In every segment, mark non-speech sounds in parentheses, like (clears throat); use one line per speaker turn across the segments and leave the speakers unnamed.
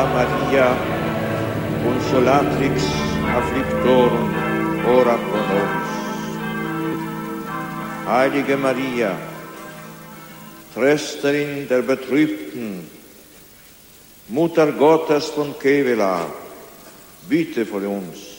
Santa Maria, consolatrix afflictorum, ora pro nobis. Heilige Maria, Trösterin der Betrübten, Mutter Gottes von Kevela, bitte für uns.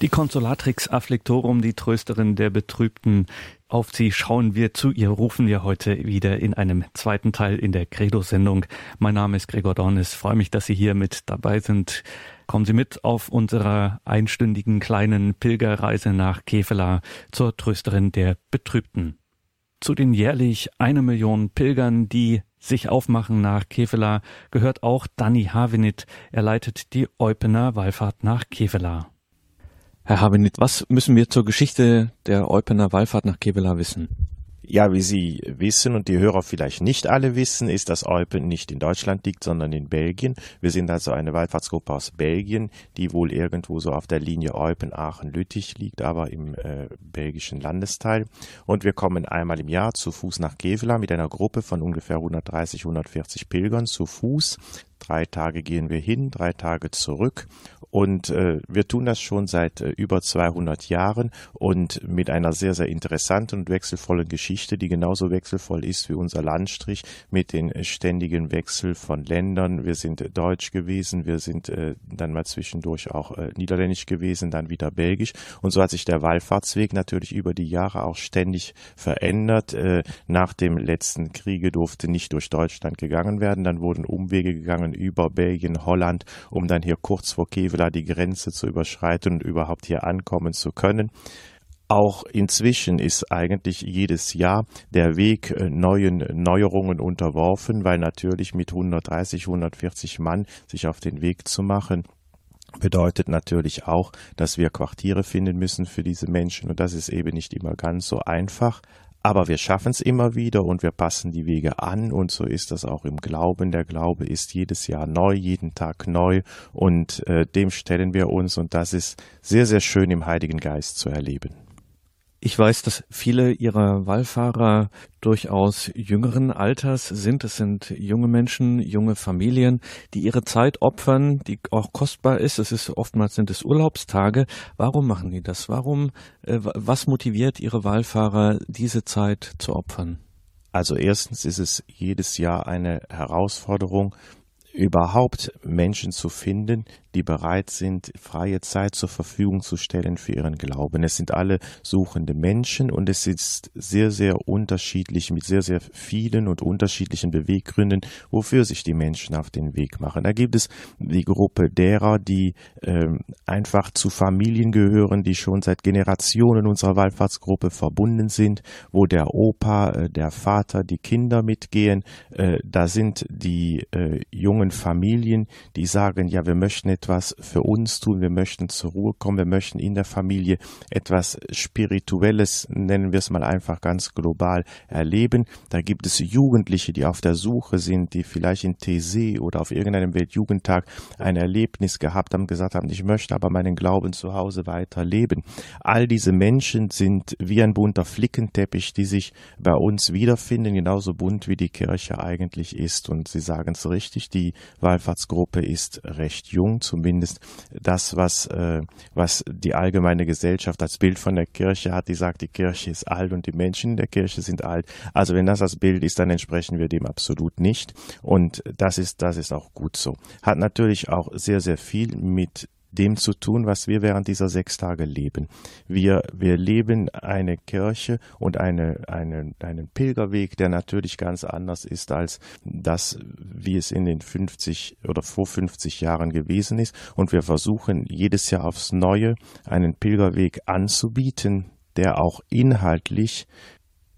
Die Consolatrix Afflictorum, die Trösterin der Betrübten, auf sie schauen wir zu ihr, rufen wir heute wieder in einem zweiten Teil in der Credo-Sendung. Mein Name ist Gregor Dornis, freue mich, dass Sie hier mit dabei sind. Kommen Sie mit auf unserer einstündigen kleinen Pilgerreise nach Kevela zur Trösterin der Betrübten. Zu den jährlich eine Million Pilgern, die sich aufmachen nach Kevela, gehört auch Danny Havenit. Er leitet die Eupener Wallfahrt nach Kevela. Herr Habenit, was müssen wir zur Geschichte der Eupener Wallfahrt nach Kevela wissen?
Ja, wie Sie wissen und die Hörer vielleicht nicht alle wissen, ist, dass Eupen nicht in Deutschland liegt, sondern in Belgien. Wir sind also eine Wallfahrtsgruppe aus Belgien, die wohl irgendwo so auf der Linie Eupen, Aachen, Lüttich liegt, aber im äh, belgischen Landesteil. Und wir kommen einmal im Jahr zu Fuß nach Kevela mit einer Gruppe von ungefähr 130, 140 Pilgern zu Fuß. Drei Tage gehen wir hin, drei Tage zurück und äh, wir tun das schon seit äh, über 200 Jahren und mit einer sehr, sehr interessanten und wechselvollen Geschichte, die genauso wechselvoll ist wie unser Landstrich mit den äh, ständigen Wechsel von Ländern. Wir sind äh, deutsch gewesen, wir sind äh, dann mal zwischendurch auch niederländisch gewesen, dann wieder belgisch. Und so hat sich der Wallfahrtsweg natürlich über die Jahre auch ständig verändert. Nach dem letzten Kriege durfte nicht durch Deutschland gegangen werden, dann wurden Umwege gegangen über Belgien, Holland, um dann hier kurz vor Kevela die Grenze zu überschreiten und überhaupt hier ankommen zu können. Auch inzwischen ist eigentlich jedes Jahr der Weg äh, neuen Neuerungen unterworfen, weil natürlich mit 130, 140 Mann sich auf den Weg zu machen, bedeutet natürlich auch, dass wir Quartiere finden müssen für diese Menschen und das ist eben nicht immer ganz so einfach. Aber wir schaffen es immer wieder und wir passen die Wege an und so ist das auch im Glauben. Der Glaube ist jedes Jahr neu, jeden Tag neu und äh, dem stellen wir uns und das ist sehr, sehr schön im Heiligen Geist zu erleben.
Ich weiß, dass viele Ihrer Wallfahrer durchaus jüngeren Alters sind. Es sind junge Menschen, junge Familien, die ihre Zeit opfern, die auch kostbar ist. Es ist oftmals sind es Urlaubstage. Warum machen die das? Warum, äh, was motiviert Ihre Wallfahrer, diese Zeit zu opfern?
Also erstens ist es jedes Jahr eine Herausforderung, überhaupt Menschen zu finden, die bereit sind, freie Zeit zur Verfügung zu stellen für ihren Glauben. Es sind alle suchende Menschen und es ist sehr, sehr unterschiedlich mit sehr, sehr vielen und unterschiedlichen Beweggründen, wofür sich die Menschen auf den Weg machen. Da gibt es die Gruppe derer, die äh, einfach zu Familien gehören, die schon seit Generationen unserer Wallfahrtsgruppe verbunden sind, wo der Opa, äh, der Vater, die Kinder mitgehen. Äh, da sind die äh, jungen Familien, die sagen, ja, wir möchten etwas etwas für uns tun, wir möchten zur Ruhe kommen, wir möchten in der Familie etwas Spirituelles, nennen wir es mal einfach ganz global, erleben. Da gibt es Jugendliche, die auf der Suche sind, die vielleicht in TC oder auf irgendeinem Weltjugendtag ein Erlebnis gehabt haben, gesagt haben, ich möchte aber meinen Glauben zu Hause weiterleben. All diese Menschen sind wie ein bunter Flickenteppich, die sich bei uns wiederfinden, genauso bunt wie die Kirche eigentlich ist. Und Sie sagen es richtig, die Wallfahrtsgruppe ist recht jung, zumindest das, was, äh, was die allgemeine Gesellschaft als Bild von der Kirche hat, die sagt, die Kirche ist alt und die Menschen in der Kirche sind alt. Also wenn das das Bild ist, dann entsprechen wir dem absolut nicht. Und das ist, das ist auch gut so. Hat natürlich auch sehr, sehr viel mit dem zu tun, was wir während dieser sechs Tage leben. Wir, wir leben eine Kirche und eine, eine, einen Pilgerweg, der natürlich ganz anders ist als das, wie es in den 50 oder vor 50 Jahren gewesen ist. Und wir versuchen jedes Jahr aufs Neue einen Pilgerweg anzubieten, der auch inhaltlich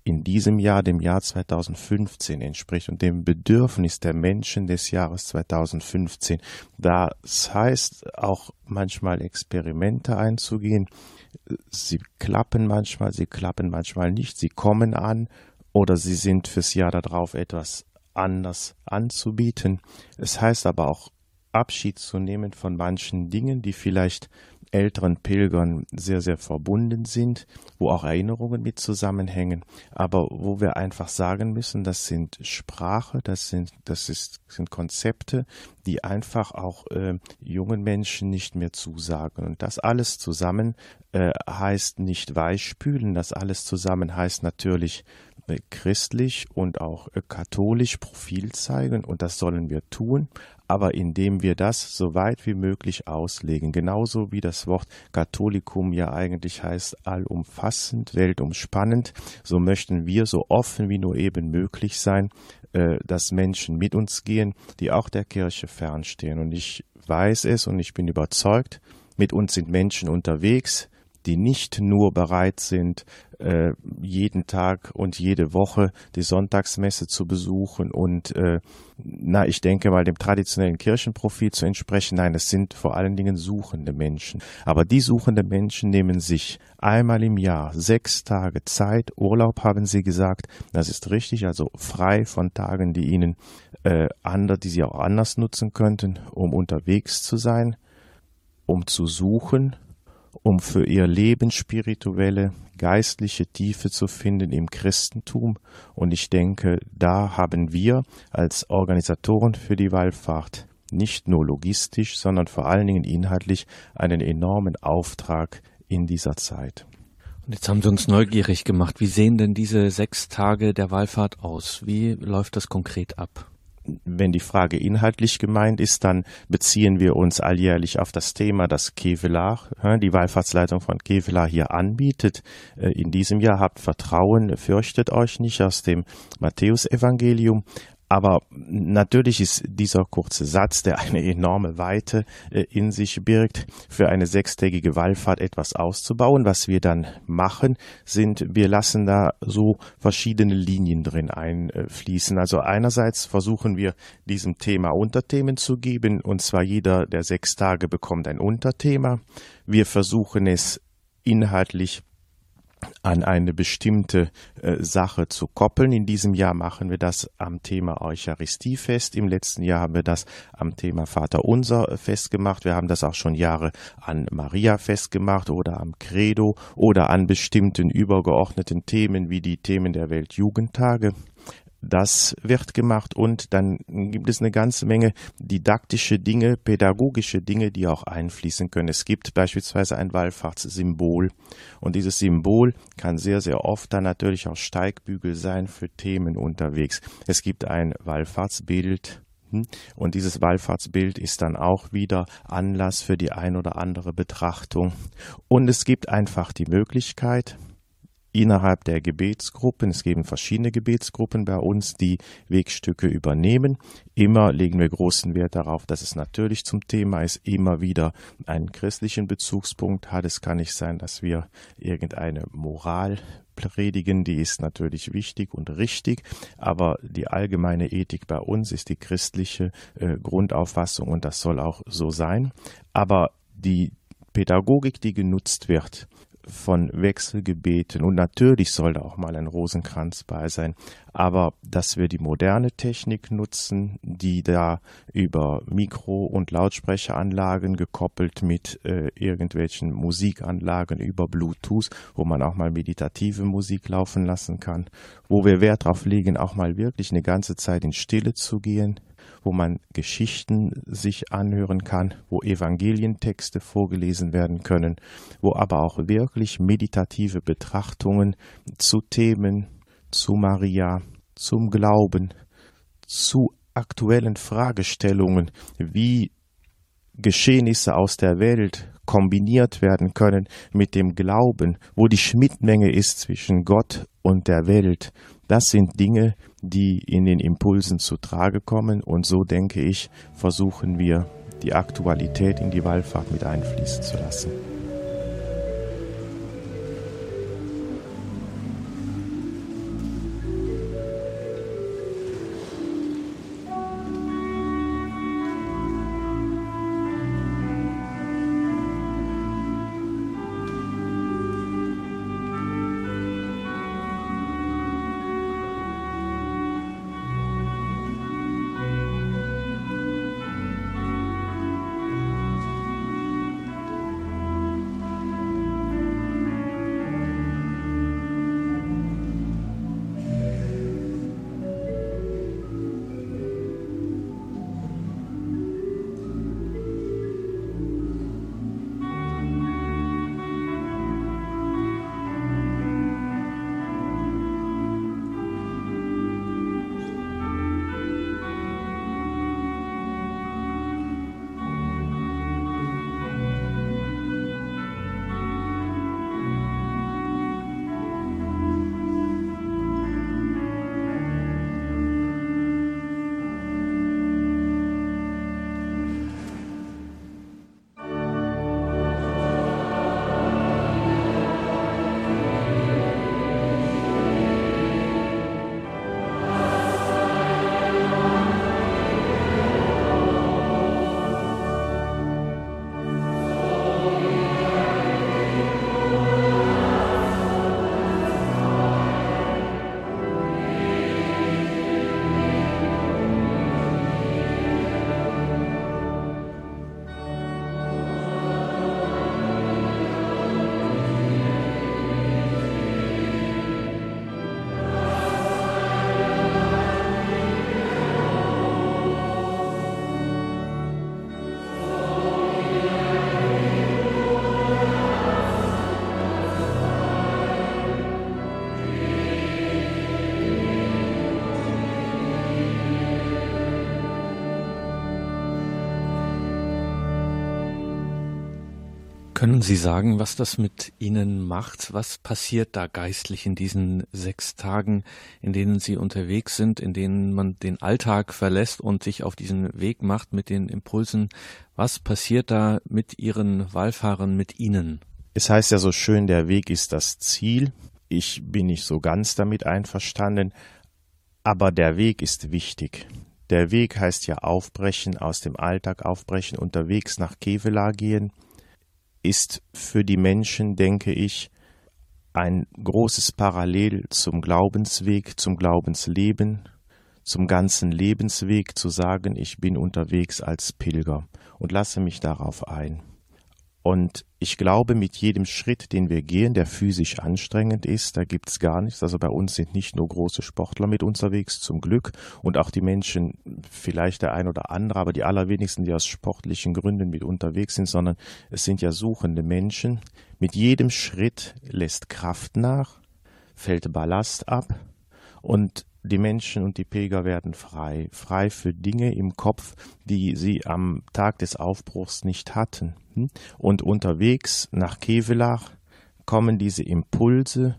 in diesem Jahr, dem Jahr 2015 entspricht und dem Bedürfnis der Menschen des Jahres 2015. Das heißt auch manchmal Experimente einzugehen. Sie klappen manchmal, sie klappen manchmal nicht, sie kommen an oder sie sind fürs Jahr darauf etwas anders anzubieten. Es heißt aber auch Abschied zu nehmen von manchen Dingen, die vielleicht älteren Pilgern sehr, sehr verbunden sind, wo auch Erinnerungen mit zusammenhängen, aber wo wir einfach sagen müssen, das sind Sprache, das sind, das ist, sind Konzepte, die einfach auch äh, jungen Menschen nicht mehr zusagen. Und das alles zusammen äh, heißt nicht weichspülen, das alles zusammen heißt natürlich äh, christlich und auch äh, katholisch Profil zeigen und das sollen wir tun, aber indem wir das so weit wie möglich auslegen, genauso wie das Wort Katholikum ja eigentlich heißt allumfassend, weltumspannend, so möchten wir so offen wie nur eben möglich sein, äh, dass Menschen mit uns gehen, die auch der Kirche fernstehen. Und ich weiß es und ich bin überzeugt, mit uns sind Menschen unterwegs, die nicht nur bereit sind, äh, jeden Tag und jede Woche die Sonntagsmesse zu besuchen und, äh, na, ich denke mal, dem traditionellen Kirchenprofil zu entsprechen. Nein, es sind vor allen Dingen suchende Menschen. Aber die suchenden Menschen nehmen sich einmal im Jahr sechs Tage Zeit. Urlaub haben sie gesagt. Das ist richtig, also frei von Tagen, die ihnen äh, andere, die sie auch anders nutzen könnten, um unterwegs zu sein, um zu suchen um für ihr Leben spirituelle, geistliche Tiefe zu finden im Christentum. Und ich denke, da haben wir als Organisatoren für die Wallfahrt nicht nur logistisch, sondern vor allen Dingen inhaltlich einen enormen Auftrag in dieser Zeit.
Und jetzt haben Sie uns neugierig gemacht. Wie sehen denn diese sechs Tage der Wallfahrt aus? Wie läuft das konkret ab?
Wenn die Frage inhaltlich gemeint ist, dann beziehen wir uns alljährlich auf das Thema, das Kevelaar, die Wallfahrtsleitung von Kevelaar hier anbietet. Äh, in diesem Jahr habt Vertrauen, fürchtet euch nicht aus dem Matthäusevangelium. Aber natürlich ist dieser kurze Satz, der eine enorme Weite äh, in sich birgt, für eine sechstägige Wallfahrt etwas auszubauen. Was wir dann machen, sind, wir lassen da so verschiedene Linien drin einfließen. Also einerseits versuchen wir diesem Thema Unterthemen zu geben, und zwar jeder der sechs Tage bekommt ein Unterthema. Wir versuchen es inhaltlich an eine bestimmte äh, Sache zu koppeln. In diesem Jahr machen wir das am Thema Eucharistie fest. Im letzten Jahr haben wir das am Thema Vater Unser festgemacht. Wir haben das auch schon Jahre an Maria festgemacht oder am Credo oder an bestimmten übergeordneten Themen wie die Themen der Weltjugendtage. Das wird gemacht und dann gibt es eine ganze Menge didaktische Dinge, pädagogische Dinge, die auch einfließen können. Es gibt beispielsweise ein Wallfahrtssymbol und dieses Symbol kann sehr, sehr oft dann natürlich auch Steigbügel sein für Themen unterwegs. Es gibt ein Wallfahrtsbild, hm, und dieses Wallfahrtsbild ist dann auch wieder Anlass für die ein oder andere Betrachtung. Und es gibt einfach die Möglichkeit, innerhalb der Gebetsgruppen. Es geben verschiedene Gebetsgruppen bei uns, die Wegstücke übernehmen. Immer legen wir großen Wert darauf, dass es natürlich zum Thema ist, immer wieder einen christlichen Bezugspunkt hat. Es kann nicht sein, dass wir irgendeine Moral predigen, die ist natürlich wichtig und richtig, aber die allgemeine Ethik bei uns ist die christliche äh, Grundauffassung und das soll auch so sein. Aber die Pädagogik, die genutzt wird, von Wechselgebeten und natürlich soll da auch mal ein Rosenkranz bei sein, aber dass wir die moderne Technik nutzen, die da über Mikro- und Lautsprecheranlagen gekoppelt mit äh, irgendwelchen Musikanlagen über Bluetooth, wo man auch mal meditative Musik laufen lassen kann, wo wir Wert darauf legen, auch mal wirklich eine ganze Zeit in Stille zu gehen, wo man Geschichten sich anhören kann, wo Evangelientexte vorgelesen werden können, wo aber auch wirklich meditative Betrachtungen zu Themen, zu Maria, zum Glauben, zu aktuellen Fragestellungen wie Geschehnisse aus der Welt kombiniert werden können mit dem Glauben, wo die Schnittmenge ist zwischen Gott und der Welt. Das sind Dinge, die in den Impulsen zu Trage kommen und so denke ich, versuchen wir die Aktualität in die Wallfahrt mit einfließen zu lassen.
Können Sie sagen, was das mit Ihnen macht? Was passiert da geistlich in diesen sechs Tagen, in denen Sie unterwegs sind, in denen man den Alltag verlässt und sich auf diesen Weg macht mit den Impulsen? Was passiert da mit Ihren Wallfahrern, mit Ihnen?
Es heißt ja so schön, der Weg ist das Ziel. Ich bin nicht so ganz damit einverstanden, aber der Weg ist wichtig. Der Weg heißt ja aufbrechen, aus dem Alltag aufbrechen, unterwegs nach Kevela gehen ist für die Menschen, denke ich, ein großes Parallel zum Glaubensweg, zum Glaubensleben, zum ganzen Lebensweg zu sagen, ich bin unterwegs als Pilger und lasse mich darauf ein. Und ich glaube, mit jedem Schritt, den wir gehen, der physisch anstrengend ist, da gibt es gar nichts. Also bei uns sind nicht nur große Sportler mit unterwegs, zum Glück. Und auch die Menschen, vielleicht der ein oder andere, aber die allerwenigsten, die aus sportlichen Gründen mit unterwegs sind, sondern es sind ja suchende Menschen. Mit jedem Schritt lässt Kraft nach, fällt Ballast ab und die Menschen und die Pilger werden frei, frei für Dinge im Kopf, die sie am Tag des Aufbruchs nicht hatten. Hm? Und unterwegs nach Kevelach kommen diese Impulse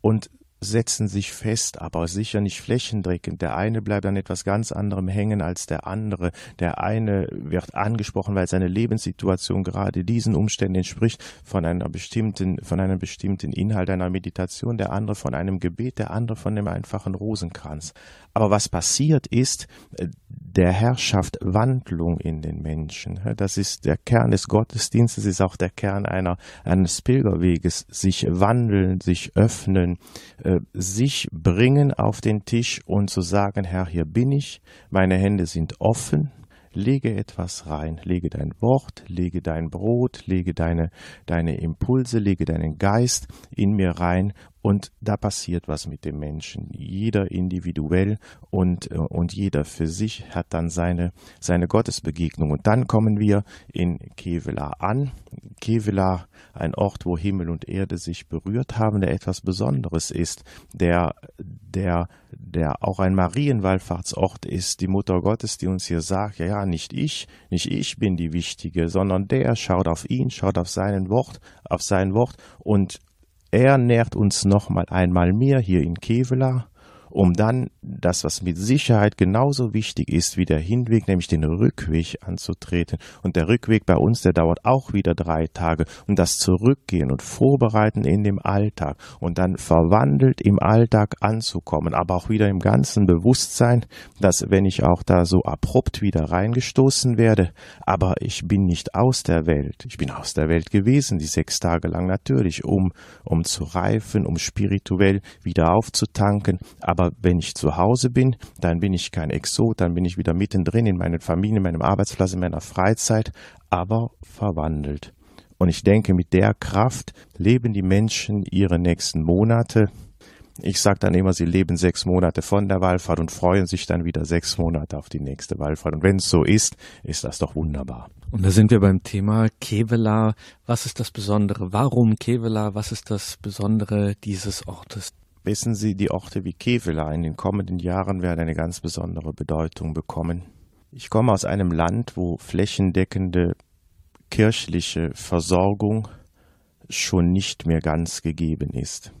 und setzen sich fest, aber sicher nicht flächendeckend. Der eine bleibt an etwas ganz anderem hängen als der andere. Der eine wird angesprochen, weil seine Lebenssituation gerade diesen Umständen entspricht, von einer bestimmten, von einem bestimmten Inhalt einer Meditation, der andere von einem Gebet, der andere von einem einfachen Rosenkranz. Aber was passiert ist, äh, der Herr schafft Wandlung in den Menschen. Das ist der Kern des Gottesdienstes, ist auch der Kern einer, eines Pilgerweges. Sich wandeln, sich öffnen, äh, sich bringen auf den Tisch und zu sagen, Herr, hier bin ich, meine Hände sind offen, lege etwas rein, lege dein Wort, lege dein Brot, lege deine, deine Impulse, lege deinen Geist in mir rein und da passiert was mit dem Menschen. Jeder individuell und, äh, und jeder für sich hat dann seine, seine Gottesbegegnung. Und dann kommen wir in Kevela an. Kevela, ein Ort, wo Himmel und Erde sich berührt haben, der etwas Besonderes ist, der, der, der auch ein Marienwallfahrtsort ist. Die Mutter Gottes, die uns hier sagt, ja, ja, nicht ich, nicht ich bin die Wichtige, sondern der schaut auf ihn, schaut auf seinen Wort, auf sein Wort und er nährt uns noch mal einmal mehr hier in Kevela um dann das, was mit Sicherheit genauso wichtig ist wie der Hinweg, nämlich den Rückweg anzutreten. Und der Rückweg bei uns, der dauert auch wieder drei Tage. Und das Zurückgehen und Vorbereiten in dem Alltag und dann verwandelt im Alltag anzukommen, aber auch wieder im ganzen Bewusstsein, dass wenn ich auch da so abrupt wieder reingestoßen werde, aber ich bin nicht aus der Welt. Ich bin aus der Welt gewesen, die sechs Tage lang natürlich, um, um zu reifen, um spirituell wieder aufzutanken, aber aber wenn ich zu Hause bin, dann bin ich kein Exot, dann bin ich wieder mittendrin in meiner Familie, in meinem Arbeitsplatz, in meiner Freizeit, aber verwandelt. Und ich denke, mit der Kraft leben die Menschen ihre nächsten Monate. Ich sage dann immer, sie leben sechs Monate von der Wallfahrt und freuen sich dann wieder sechs Monate auf die nächste Wallfahrt. Und wenn es so ist, ist das doch wunderbar.
Und da sind wir beim Thema Kevela. Was ist das Besondere? Warum Kevela? Was ist das Besondere dieses Ortes?
Wissen Sie, die Orte wie Kevela in den kommenden Jahren werden eine ganz besondere Bedeutung bekommen. Ich komme aus einem Land, wo flächendeckende kirchliche Versorgung schon nicht mehr ganz gegeben ist.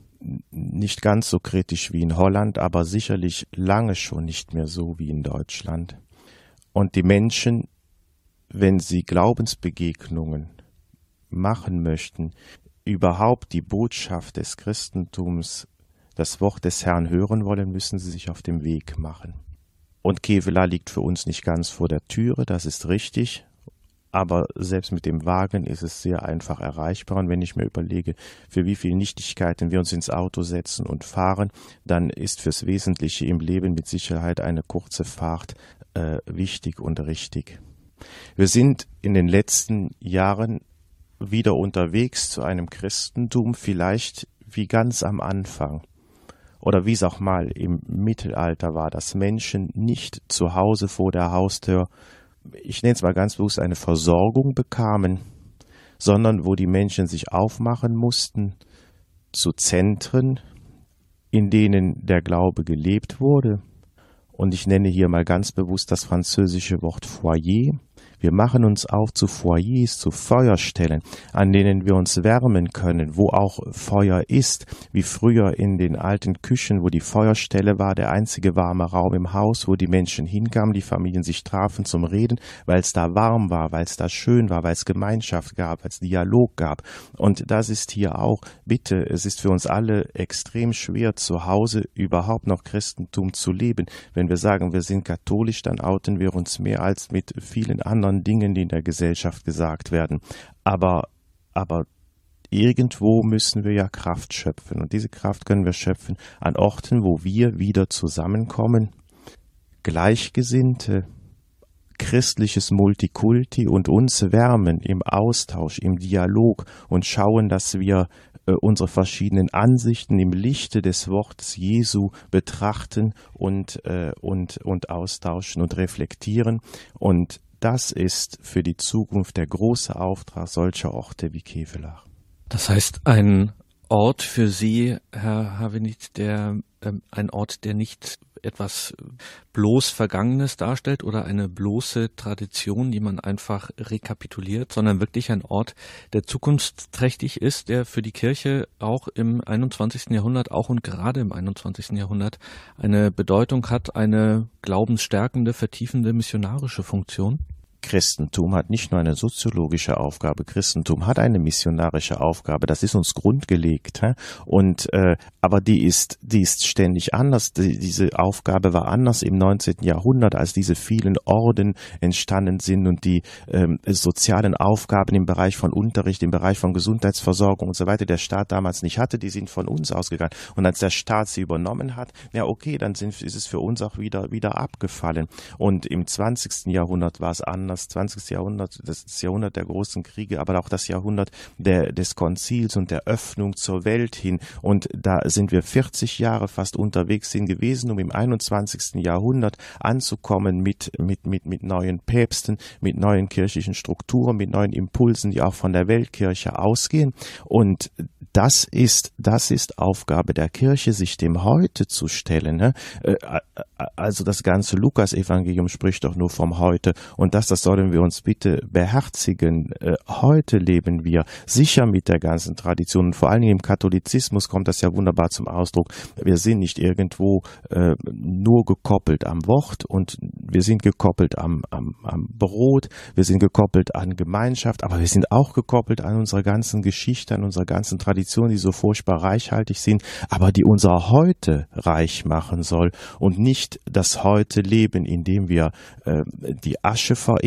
Nicht ganz so kritisch wie in Holland, aber sicherlich lange schon nicht mehr so wie in Deutschland. Und die Menschen, wenn sie Glaubensbegegnungen machen möchten, überhaupt die Botschaft des Christentums das Wort des Herrn hören wollen, müssen sie sich auf dem Weg machen. Und Kevela liegt für uns nicht ganz vor der Türe, das ist richtig, aber selbst mit dem Wagen ist es sehr einfach erreichbar. Und wenn ich mir überlege, für wie viele Nichtigkeiten wir uns ins Auto setzen und fahren, dann ist fürs Wesentliche im Leben mit Sicherheit eine kurze Fahrt äh, wichtig und richtig. Wir sind in den letzten Jahren wieder unterwegs zu einem Christentum, vielleicht wie ganz am Anfang oder wie es auch mal im Mittelalter war, dass Menschen nicht zu Hause vor der Haustür, ich nenne es mal ganz bewusst, eine Versorgung bekamen, sondern wo die Menschen sich aufmachen mussten zu Zentren, in denen der Glaube gelebt wurde. Und ich nenne hier mal ganz bewusst das französische Wort Foyer. Wir machen uns auf zu Foyers, zu Feuerstellen, an denen wir uns wärmen können, wo auch Feuer ist, wie früher in den alten Küchen, wo die Feuerstelle war, der einzige warme Raum im Haus, wo die Menschen hinkamen, die Familien sich trafen zum Reden, weil es da warm war, weil es da schön war, weil es Gemeinschaft gab, weil es Dialog gab. Und das ist hier auch, bitte, es ist für uns alle extrem schwer, zu Hause überhaupt noch Christentum zu leben. Wenn wir sagen, wir sind katholisch, dann outen wir uns mehr als mit vielen anderen Dingen, die in der Gesellschaft gesagt werden. Aber, aber irgendwo müssen wir ja Kraft schöpfen. Und diese Kraft können wir schöpfen an Orten, wo wir wieder zusammenkommen. Gleichgesinnte, christliches Multikulti und uns wärmen im Austausch, im Dialog und schauen, dass wir äh, unsere verschiedenen Ansichten im Lichte des Wortes Jesu betrachten und, äh, und, und austauschen und reflektieren. Und das ist für die Zukunft der große Auftrag solcher Orte wie Kevelach.
Das heißt, ein Ort für Sie, Herr Havenit, der ähm, ein Ort, der nicht etwas bloß Vergangenes darstellt oder eine bloße Tradition, die man einfach rekapituliert, sondern wirklich ein Ort, der zukunftsträchtig ist, der für die Kirche auch im 21. Jahrhundert, auch und gerade im 21. Jahrhundert eine Bedeutung hat, eine glaubensstärkende, vertiefende missionarische Funktion?
Christentum hat nicht nur eine soziologische Aufgabe, Christentum hat eine missionarische Aufgabe. Das ist uns grundgelegt. Und äh, aber die ist, die ist ständig anders. Die, diese Aufgabe war anders im 19. Jahrhundert, als diese vielen Orden entstanden sind und die ähm, sozialen Aufgaben im Bereich von Unterricht, im Bereich von Gesundheitsversorgung und so weiter der Staat damals nicht hatte. Die sind von uns ausgegangen. Und als der Staat sie übernommen hat, ja okay, dann sind, ist es für uns auch wieder wieder abgefallen. Und im 20. Jahrhundert war es anders das 20. Jahrhundert, das Jahrhundert der großen Kriege, aber auch das Jahrhundert der, des Konzils und der Öffnung zur Welt hin. Und da sind wir 40 Jahre fast unterwegs sind gewesen, um im 21. Jahrhundert anzukommen mit, mit, mit, mit neuen Päpsten, mit neuen kirchlichen Strukturen, mit neuen Impulsen, die auch von der Weltkirche ausgehen. Und das ist, das ist Aufgabe der Kirche, sich dem Heute zu stellen. Ne? Äh, also das ganze Lukas-Evangelium spricht doch nur vom Heute und das, das sollen wir uns bitte beherzigen. Äh, heute leben wir sicher mit der ganzen Tradition vor allen Dingen im Katholizismus kommt das ja wunderbar zum Ausdruck. Wir sind nicht irgendwo äh, nur gekoppelt am Wort und wir sind gekoppelt am, am, am Brot, wir sind gekoppelt an Gemeinschaft, aber wir sind auch gekoppelt an unserer ganzen Geschichte, an unserer ganzen Tradition die so furchtbar reichhaltig sind, aber die unser Heute reich machen soll und nicht das Heute leben, indem wir äh, die Asche verehren,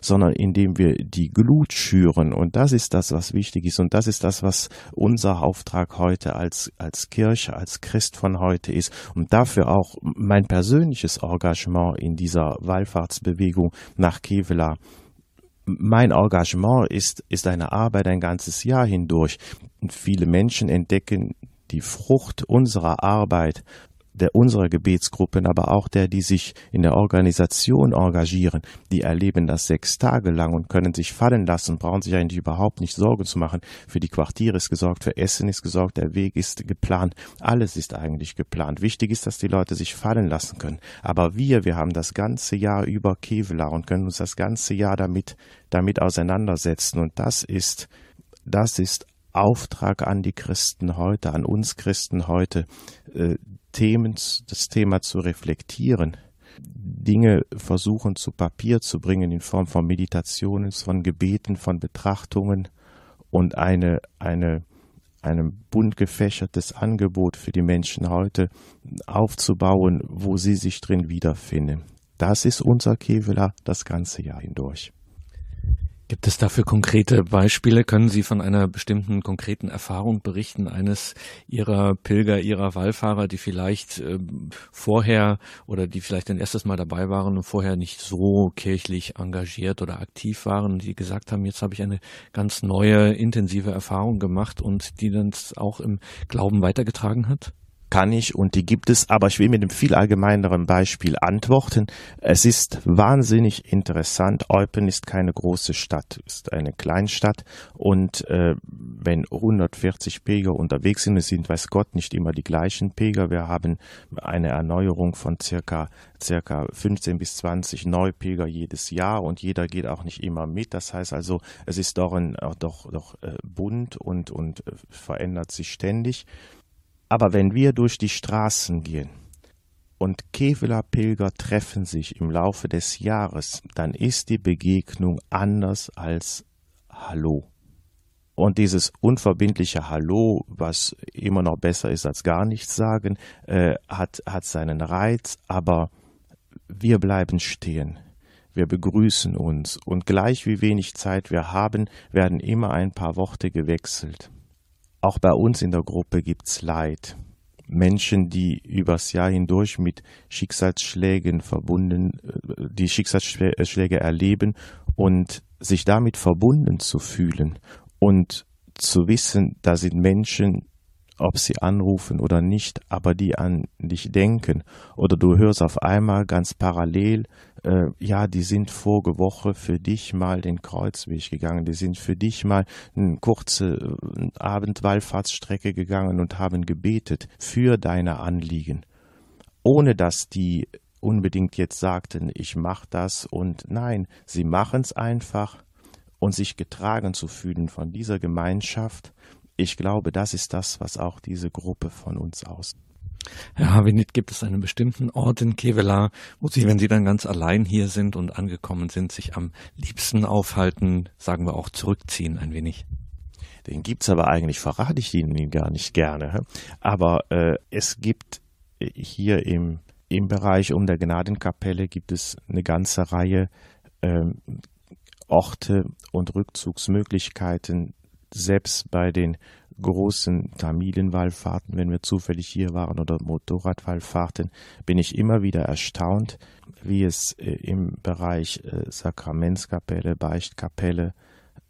sondern indem wir die Glut schüren. Und das ist das, was wichtig ist. Und das ist das, was unser Auftrag heute als, als Kirche, als Christ von heute ist. Und dafür auch mein persönliches Engagement in dieser Wallfahrtsbewegung nach Kevela mein Engagement ist, ist eine Arbeit ein ganzes Jahr hindurch. Und viele Menschen entdecken die Frucht unserer Arbeit der unserer Gebetsgruppen, aber auch der, die sich in der Organisation engagieren, die erleben das sechs Tage lang und können sich fallen lassen, brauchen sich eigentlich überhaupt nicht Sorgen zu machen. Für die Quartiere ist gesorgt, für Essen ist gesorgt, der Weg ist geplant, alles ist eigentlich geplant. Wichtig ist, dass die Leute sich fallen lassen können. Aber wir, wir haben das ganze Jahr über Kevlar und können uns das ganze Jahr damit, damit auseinandersetzen und das ist, das ist Auftrag an die Christen heute, an uns Christen heute, äh, Themen, das Thema zu reflektieren, Dinge versuchen zu Papier zu bringen in Form von Meditationen, von Gebeten, von Betrachtungen und eine, eine, ein bunt gefächertes Angebot für die Menschen heute aufzubauen, wo sie sich drin wiederfinden. Das ist unser Kevela das ganze Jahr hindurch.
Gibt es dafür konkrete Beispiele? Können Sie von einer bestimmten konkreten Erfahrung berichten, eines Ihrer Pilger, Ihrer Wallfahrer, die vielleicht äh, vorher oder die vielleicht ein erstes Mal dabei waren und vorher nicht so kirchlich engagiert oder aktiv waren, die gesagt haben, jetzt habe ich eine ganz neue, intensive Erfahrung gemacht und die dann auch im Glauben weitergetragen hat?
Kann ich und die gibt es, aber ich will mit einem viel allgemeineren Beispiel antworten. Es ist wahnsinnig interessant. Eupen ist keine große Stadt, ist eine Kleinstadt und äh, wenn 140 Pilger unterwegs sind, es sind, weiß Gott, nicht immer die gleichen Pilger. Wir haben eine Erneuerung von circa circa 15 bis 20 Neupilger jedes Jahr und jeder geht auch nicht immer mit. Das heißt also, es ist doch, ein, doch, doch äh, bunt und, und äh, verändert sich ständig. Aber wenn wir durch die Straßen gehen und Keveler Pilger treffen sich im Laufe des Jahres, dann ist die Begegnung anders als Hallo. Und dieses unverbindliche Hallo, was immer noch besser ist als gar nichts sagen, äh, hat, hat seinen Reiz, aber wir bleiben stehen. Wir begrüßen uns und gleich wie wenig Zeit wir haben, werden immer ein paar Worte gewechselt. Auch bei uns in der Gruppe gibt's Leid. Menschen, die übers Jahr hindurch mit Schicksalsschlägen verbunden, äh, die Schicksalsschläge erleben und sich damit verbunden zu fühlen und zu wissen, da sind Menschen, ob sie anrufen oder nicht, aber die an dich denken. Oder du hörst auf einmal ganz parallel, äh, ja, die sind vorige Woche für dich mal den Kreuzweg gegangen, die sind für dich mal eine kurze äh, Abendwallfahrtsstrecke gegangen und haben gebetet für deine Anliegen. Ohne dass die unbedingt jetzt sagten, ich mach das und nein, sie machen es einfach und sich getragen zu fühlen von dieser Gemeinschaft, ich glaube, das ist das, was auch diese Gruppe von uns aus.
Herr Havenit, gibt es einen bestimmten Ort in Kevela, wo Sie, wenn Sie dann ganz allein hier sind und angekommen sind, sich am liebsten aufhalten, sagen wir auch zurückziehen ein wenig?
Den gibt's aber eigentlich, verrate ich Ihnen gar nicht gerne. Aber äh, es gibt hier im, im Bereich um der Gnadenkapelle gibt es eine ganze Reihe äh, Orte und Rückzugsmöglichkeiten, selbst bei den großen Tamilenwallfahrten, wenn wir zufällig hier waren oder Motorradwallfahrten, bin ich immer wieder erstaunt, wie es äh, im Bereich äh, Sakramentskapelle, Beichtkapelle,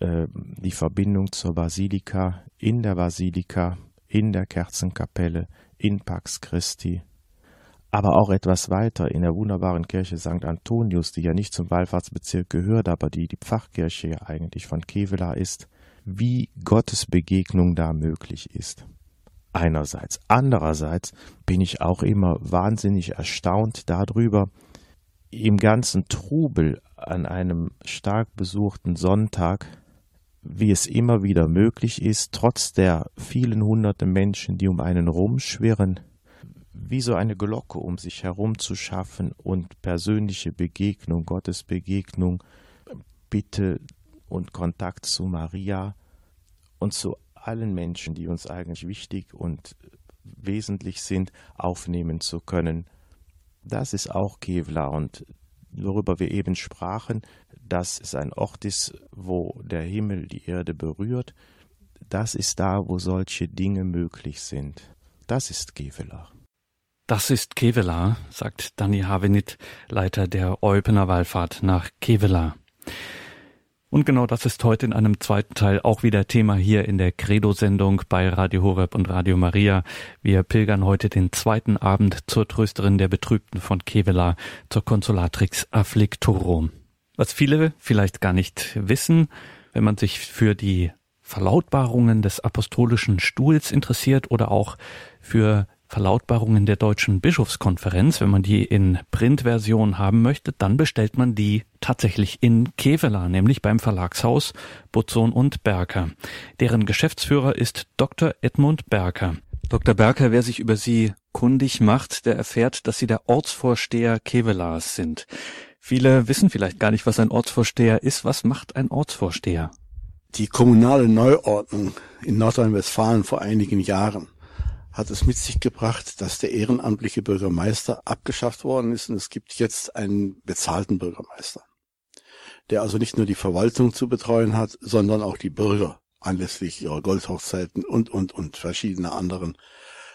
äh, die Verbindung zur Basilika, in der Basilika, in der Kerzenkapelle, in Pax Christi, aber auch etwas weiter in der wunderbaren Kirche St. Antonius, die ja nicht zum Wallfahrtsbezirk gehört, aber die die Pfarrkirche ja eigentlich von Kevela ist, wie Gottes Begegnung da möglich ist. Einerseits. Andererseits bin ich auch immer wahnsinnig erstaunt darüber, im ganzen Trubel an einem stark besuchten Sonntag, wie es immer wieder möglich ist, trotz der vielen hunderte Menschen, die um einen rumschwirren, wie so eine Glocke um sich herum zu schaffen und persönliche Begegnung, Gottes Begegnung, Bitte und Kontakt zu Maria und zu allen Menschen, die uns eigentlich wichtig und wesentlich sind, aufnehmen zu können. Das ist auch Kevlar und worüber wir eben sprachen, dass es ein Ort ist, wo der Himmel die Erde berührt. Das ist da, wo solche Dinge möglich sind. Das ist Kevlar.
Das ist Kevela, sagt Danny Havenit, Leiter der Eupener Wallfahrt nach Kevela. Und genau das ist heute in einem zweiten Teil auch wieder Thema hier in der Credo-Sendung bei Radio Horeb und Radio Maria. Wir pilgern heute den zweiten Abend zur Trösterin der Betrübten von Kevela, zur Consolatrix Afflictorum. Was viele vielleicht gar nicht wissen, wenn man sich für die Verlautbarungen des apostolischen Stuhls interessiert oder auch für Verlautbarungen der Deutschen Bischofskonferenz, wenn man die in Printversion haben möchte, dann bestellt man die tatsächlich in Kevela, nämlich beim Verlagshaus Butzon und Berker. Deren Geschäftsführer ist Dr. Edmund Berker. Dr. Berker, wer sich über Sie kundig macht, der erfährt, dass Sie der Ortsvorsteher Kevelas sind. Viele wissen vielleicht gar nicht, was ein Ortsvorsteher ist. Was macht ein Ortsvorsteher?
Die kommunale Neuordnung in Nordrhein-Westfalen vor einigen Jahren hat es mit sich gebracht, dass der ehrenamtliche Bürgermeister abgeschafft worden ist und es gibt jetzt einen bezahlten Bürgermeister, der also nicht nur die Verwaltung zu betreuen hat, sondern auch die Bürger anlässlich ihrer Goldhochzeiten und, und, und verschiedene anderen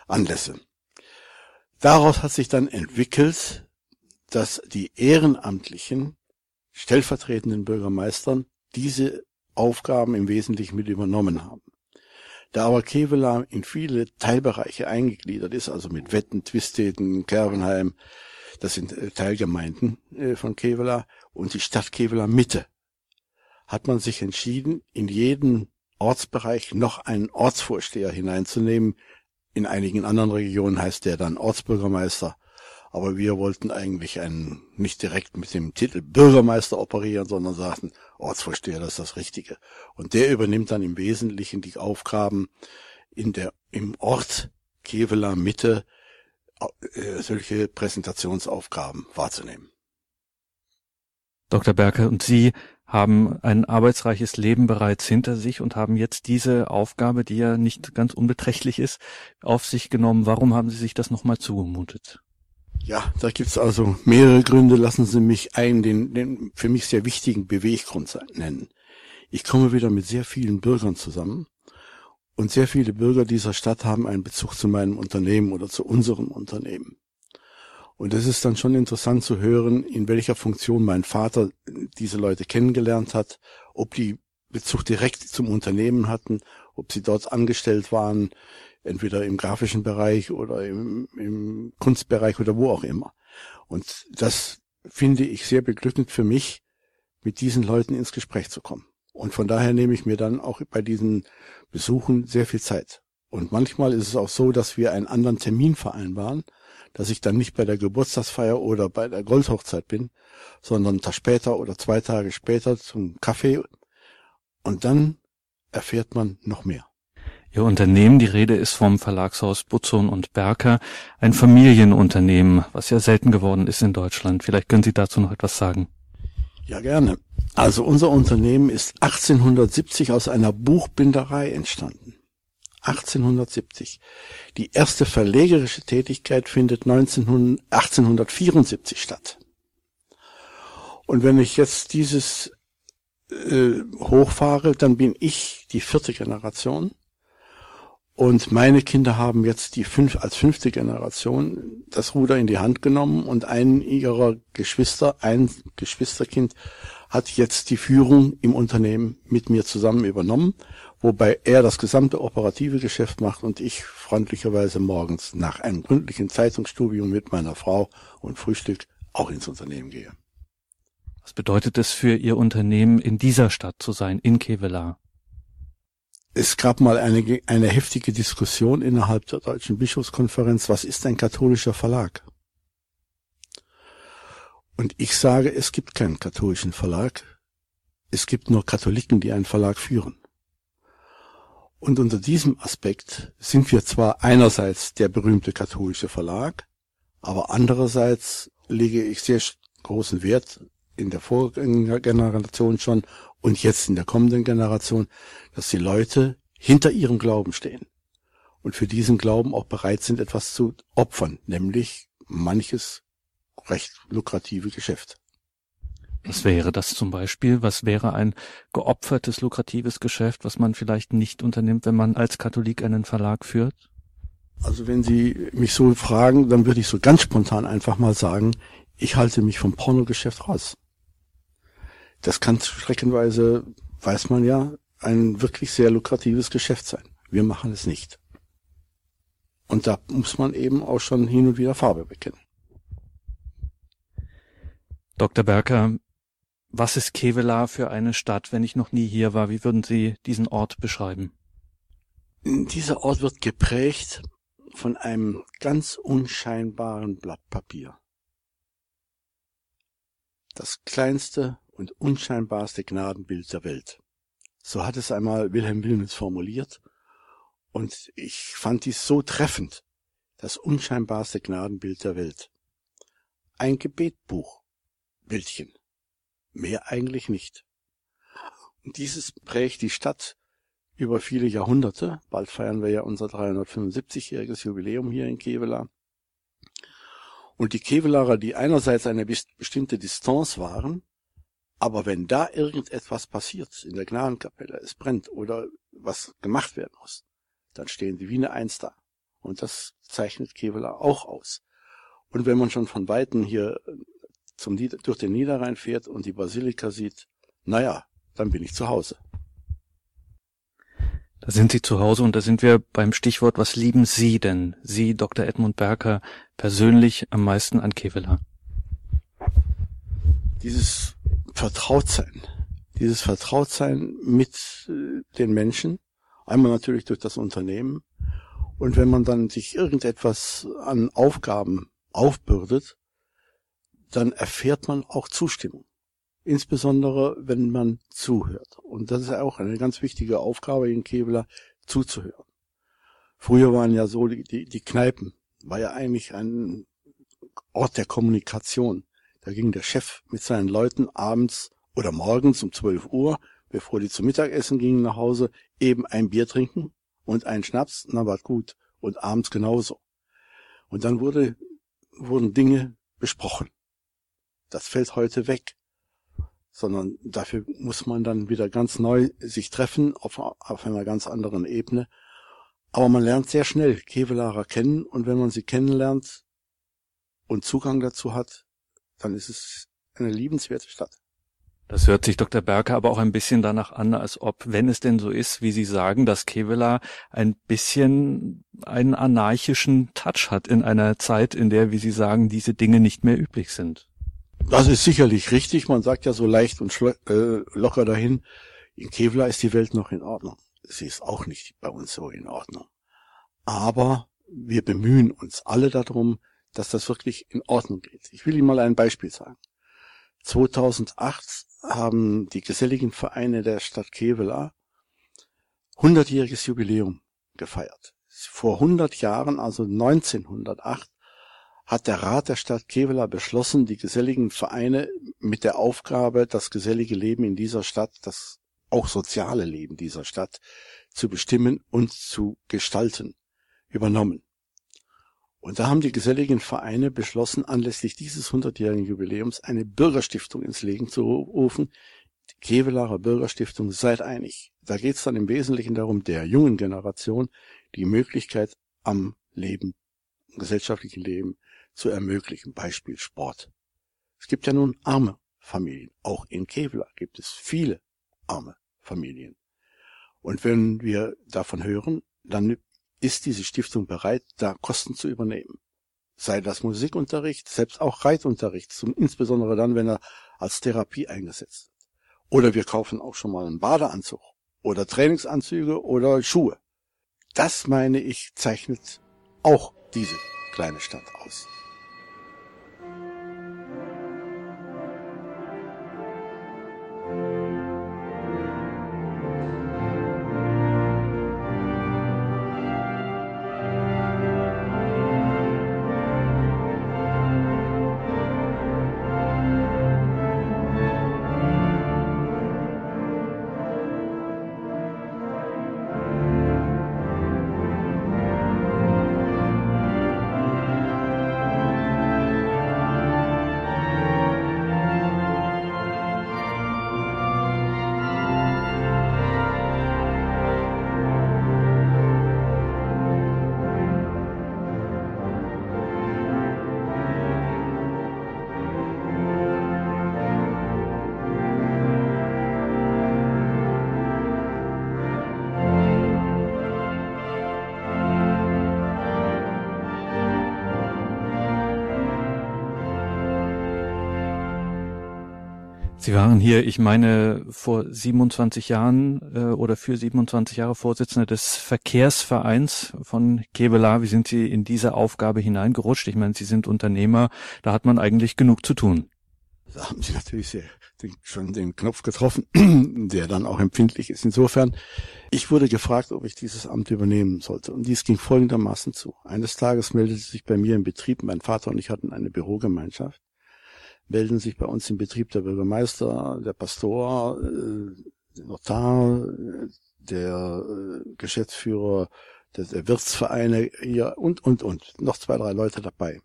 Anlässe. Daraus hat sich dann entwickelt, dass die ehrenamtlichen stellvertretenden Bürgermeistern diese Aufgaben im Wesentlichen mit übernommen haben. Da aber Kevela in viele Teilbereiche eingegliedert ist, also mit Wetten, Twisteden, Kervenheim, das sind äh, Teilgemeinden äh, von Kevela und die Stadt Kevela Mitte, hat man sich entschieden, in jeden Ortsbereich noch einen Ortsvorsteher hineinzunehmen. In einigen anderen Regionen heißt der dann Ortsbürgermeister. Aber wir wollten eigentlich einen, nicht direkt mit dem Titel Bürgermeister operieren, sondern sagten, Ortsvorsteher, das ist das Richtige. Und der übernimmt dann im Wesentlichen die Aufgaben in der, im Ort Kevela Mitte, äh, solche Präsentationsaufgaben wahrzunehmen.
Dr. Berke, und Sie haben ein arbeitsreiches Leben bereits hinter sich und haben jetzt diese Aufgabe, die ja nicht ganz unbeträchtlich ist, auf sich genommen. Warum haben Sie sich das nochmal zugemutet?
Ja, da gibt's also mehrere Gründe. Lassen Sie mich einen, den, den für mich sehr wichtigen Beweggrund nennen. Ich komme wieder mit sehr vielen Bürgern zusammen und sehr viele Bürger dieser Stadt haben einen Bezug zu meinem Unternehmen oder zu unserem Unternehmen. Und es ist dann schon interessant zu hören, in welcher Funktion mein Vater diese Leute kennengelernt hat, ob die Bezug direkt zum Unternehmen hatten, ob sie dort angestellt waren, entweder im grafischen Bereich oder im, im Kunstbereich oder wo auch immer. Und das finde ich sehr beglückend für mich, mit diesen Leuten ins Gespräch zu kommen. Und von daher nehme ich mir dann auch bei diesen Besuchen sehr viel Zeit. Und manchmal ist es auch so, dass wir einen anderen Termin vereinbaren, dass ich dann nicht bei der Geburtstagsfeier oder bei der Goldhochzeit bin, sondern einen Tag später oder zwei Tage später zum Kaffee. Und dann erfährt man noch mehr.
Ihr Unternehmen, die Rede ist vom Verlagshaus Butzon und Berker, ein Familienunternehmen, was ja selten geworden ist in Deutschland. Vielleicht können Sie dazu noch etwas sagen.
Ja, gerne. Also unser Unternehmen ist 1870 aus einer Buchbinderei entstanden. 1870. Die erste verlegerische Tätigkeit findet 1900, 1874 statt. Und wenn ich jetzt dieses äh, hochfahre, dann bin ich die vierte Generation und meine Kinder haben jetzt die fünf, als fünfte Generation das Ruder in die Hand genommen und ein ihrer Geschwister, ein Geschwisterkind, hat jetzt die Führung im Unternehmen mit mir zusammen übernommen, wobei er das gesamte operative Geschäft macht und ich freundlicherweise morgens nach einem gründlichen Zeitungsstudium mit meiner Frau und Frühstück auch ins Unternehmen gehe.
Was bedeutet es für Ihr Unternehmen, in dieser Stadt zu sein, in Kevelaar?
Es gab mal eine, eine heftige Diskussion innerhalb der Deutschen Bischofskonferenz, was ist ein katholischer Verlag? Und ich sage, es gibt keinen katholischen Verlag. Es gibt nur Katholiken, die einen Verlag führen. Und unter diesem Aspekt sind wir zwar einerseits der berühmte katholische Verlag, aber andererseits lege ich sehr großen Wert in der Vorgängergeneration schon und jetzt in der kommenden Generation, dass die Leute hinter ihrem Glauben stehen und für diesen Glauben auch bereit sind, etwas zu opfern, nämlich manches recht lukrative Geschäft.
Was wäre das zum Beispiel? Was wäre ein geopfertes, lukratives Geschäft, was man vielleicht nicht unternimmt, wenn man als Katholik einen Verlag führt?
Also wenn Sie mich so fragen, dann würde ich so ganz spontan einfach mal sagen, ich halte mich vom Pornogeschäft raus das kann streckenweise, weiß man ja, ein wirklich sehr lukratives Geschäft sein. Wir machen es nicht. Und da muss man eben auch schon hin und wieder Farbe bekennen.
Dr. Berker, was ist Kevela für eine Stadt, wenn ich noch nie hier war? Wie würden Sie diesen Ort beschreiben?
Dieser Ort wird geprägt von einem ganz unscheinbaren Blatt Papier. Das kleinste und unscheinbarste Gnadenbild der Welt. So hat es einmal Wilhelm Wilmens formuliert, und ich fand dies so treffend, das unscheinbarste Gnadenbild der Welt. Ein Gebetbuch, Bildchen. Mehr eigentlich nicht. Und dieses prägt die Stadt über viele Jahrhunderte. Bald feiern wir ja unser 375-jähriges Jubiläum hier in Kevela. Und die Kevelarer, die einerseits eine bestimmte Distanz waren, aber wenn da irgendetwas passiert in der Gnadenkapelle, es brennt oder was gemacht werden muss, dann stehen sie wie eine Eins da. Und das zeichnet Kevela auch aus. Und wenn man schon von Weitem hier zum, durch den Niederrhein fährt und die Basilika sieht, naja, dann bin ich zu Hause.
Da sind Sie zu Hause und da sind wir beim Stichwort, was lieben Sie denn? Sie, Dr. Edmund Berker, persönlich am meisten an Kevela?
Dieses Vertrautsein, dieses Vertrautsein mit äh, den Menschen, einmal natürlich durch das Unternehmen, und wenn man dann sich irgendetwas an Aufgaben aufbürdet, dann erfährt man auch Zustimmung. Insbesondere, wenn man zuhört. Und das ist auch eine ganz wichtige Aufgabe in Kevlar, zuzuhören. Früher waren ja so die, die, die Kneipen, war ja eigentlich ein Ort der Kommunikation. Da ging der Chef mit seinen Leuten abends oder morgens um 12 Uhr, bevor die zum Mittagessen gingen nach Hause, eben ein Bier trinken und einen Schnaps, na war gut. Und abends genauso. Und dann wurde, wurden Dinge besprochen. Das fällt heute weg. Sondern dafür muss man dann wieder ganz neu sich treffen auf, auf einer ganz anderen Ebene. Aber man lernt sehr schnell Kevelarer kennen und wenn man sie kennenlernt und Zugang dazu hat, dann ist es eine liebenswerte Stadt.
Das hört sich Dr. Berker aber auch ein bisschen danach an, als ob, wenn es denn so ist, wie Sie sagen, dass Kevela ein bisschen einen anarchischen Touch hat in einer Zeit, in der, wie Sie sagen, diese Dinge nicht mehr üblich sind.
Das ist sicherlich richtig. Man sagt ja so leicht und äh, locker dahin, in Kevela ist die Welt noch in Ordnung. Sie ist auch nicht bei uns so in Ordnung. Aber wir bemühen uns alle darum, dass das wirklich in Ordnung geht. Ich will Ihnen mal ein Beispiel sagen. 2008 haben die geselligen Vereine der Stadt Kevela 100-jähriges Jubiläum gefeiert. Vor 100 Jahren, also 1908, hat der Rat der Stadt Kevela beschlossen, die geselligen Vereine mit der Aufgabe, das gesellige Leben in dieser Stadt, das auch soziale Leben dieser Stadt zu bestimmen und zu gestalten, übernommen. Und da haben die geselligen Vereine beschlossen, anlässlich dieses hundertjährigen Jubiläums eine Bürgerstiftung ins Leben zu rufen. Die Kevelarer Bürgerstiftung seid einig. Da geht es dann im Wesentlichen darum, der jungen Generation die Möglichkeit am Leben, gesellschaftlichen Leben zu ermöglichen. Beispiel Sport. Es gibt ja nun arme Familien. Auch in Kevlar gibt es viele arme Familien. Und wenn wir davon hören, dann ist diese Stiftung bereit, da Kosten zu übernehmen. Sei das Musikunterricht, selbst auch Reitunterricht, insbesondere dann, wenn er als Therapie eingesetzt wird. Oder wir kaufen auch schon mal einen Badeanzug oder Trainingsanzüge oder Schuhe. Das, meine ich, zeichnet auch diese kleine Stadt aus.
Sie waren hier, ich meine, vor 27 Jahren äh, oder für 27 Jahre Vorsitzende des Verkehrsvereins von Kevela. Wie sind Sie in diese Aufgabe hineingerutscht? Ich meine, Sie sind Unternehmer, da hat man eigentlich genug zu tun.
Da haben Sie natürlich sehr, den, schon den Knopf getroffen, (clears throat) der dann auch empfindlich ist. Insofern, ich wurde gefragt, ob ich dieses Amt übernehmen sollte. Und dies ging folgendermaßen zu. Eines Tages meldete sich bei mir im Betrieb, mein Vater und ich hatten eine Bürogemeinschaft melden sich bei uns im Betrieb der Bürgermeister, der Pastor, äh, der Notar, der äh, Geschäftsführer der, der Wirtsvereine hier und, und, und. Noch zwei, drei Leute dabei.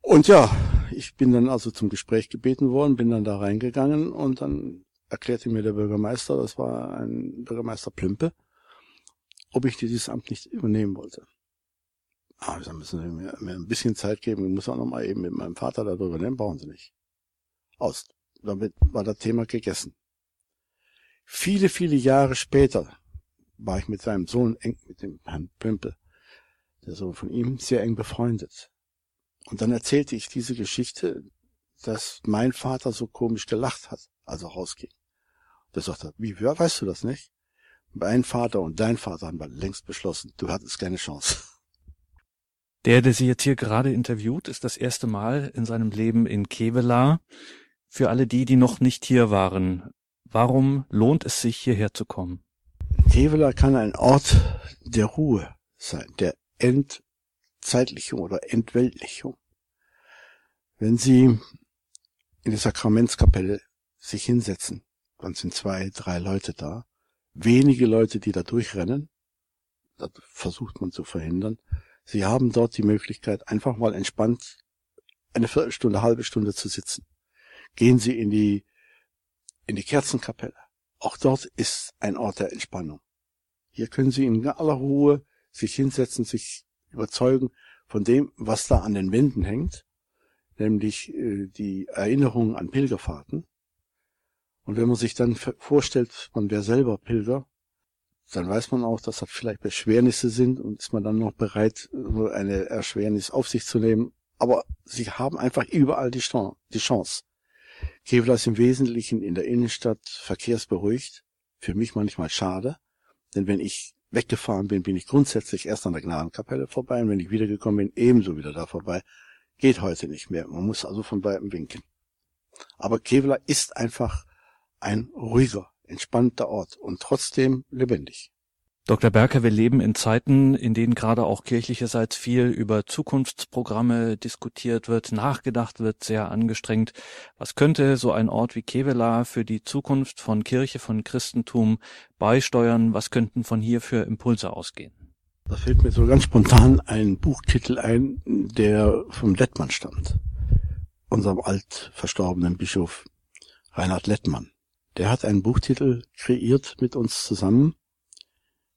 Und ja, ich bin dann also zum Gespräch gebeten worden, bin dann da reingegangen und dann erklärte mir der Bürgermeister, das war ein Bürgermeister Plümpe, ob ich dieses Amt nicht übernehmen wollte. Ah, dann müssen Sie mir, mir ein bisschen Zeit geben. Ich muss auch noch mal eben mit meinem Vater darüber nehmen. Brauchen Sie nicht. Aus. Damit war das Thema gegessen. Viele, viele Jahre später war ich mit seinem Sohn eng, mit dem Herrn Pömpel, der Sohn von ihm, sehr eng befreundet. Und dann erzählte ich diese Geschichte, dass mein Vater so komisch gelacht hat, als er rausging. Der sagte, wie, wer weißt du das nicht? Mein Vater und dein Vater haben längst beschlossen, du hattest keine Chance.
Der, der Sie jetzt hier gerade interviewt, ist das erste Mal in seinem Leben in Kevela. Für alle die, die noch nicht hier waren, warum lohnt es sich, hierher zu kommen?
Kevela kann ein Ort der Ruhe sein, der Endzeitlichung oder Entweltlichung. Wenn Sie in der Sakramentskapelle sich hinsetzen, dann sind zwei, drei Leute da, wenige Leute, die da durchrennen, das versucht man zu verhindern, Sie haben dort die Möglichkeit, einfach mal entspannt eine Viertelstunde, halbe Stunde zu sitzen. Gehen Sie in die, in die Kerzenkapelle. Auch dort ist ein Ort der Entspannung. Hier können Sie in aller Ruhe sich hinsetzen, sich überzeugen von dem, was da an den Wänden hängt, nämlich äh, die Erinnerungen an Pilgerfahrten. Und wenn man sich dann vorstellt, man wäre selber Pilger, dann weiß man auch, dass das vielleicht Beschwernisse sind und ist man dann noch bereit, eine Erschwernis auf sich zu nehmen. Aber sie haben einfach überall die Chance. Kevlar ist im Wesentlichen in der Innenstadt verkehrsberuhigt. Für mich manchmal schade, denn wenn ich weggefahren bin, bin ich grundsätzlich erst an der Gnadenkapelle vorbei und wenn ich wiedergekommen bin, ebenso wieder da vorbei. Geht heute nicht mehr. Man muss also von beiden winken. Aber Kevlar ist einfach ein ruhiger, entspannter Ort und trotzdem lebendig.
Dr. Berker, wir leben in Zeiten, in denen gerade auch kirchlicherseits viel über Zukunftsprogramme diskutiert wird, nachgedacht wird, sehr angestrengt. Was könnte so ein Ort wie Kevela für die Zukunft von Kirche, von Christentum beisteuern? Was könnten von hier für Impulse ausgehen?
Da fällt mir so ganz spontan ein Buchtitel ein, der vom Lettmann stammt. Unserem alt verstorbenen Bischof Reinhard Lettmann. Der hat einen Buchtitel kreiert mit uns zusammen.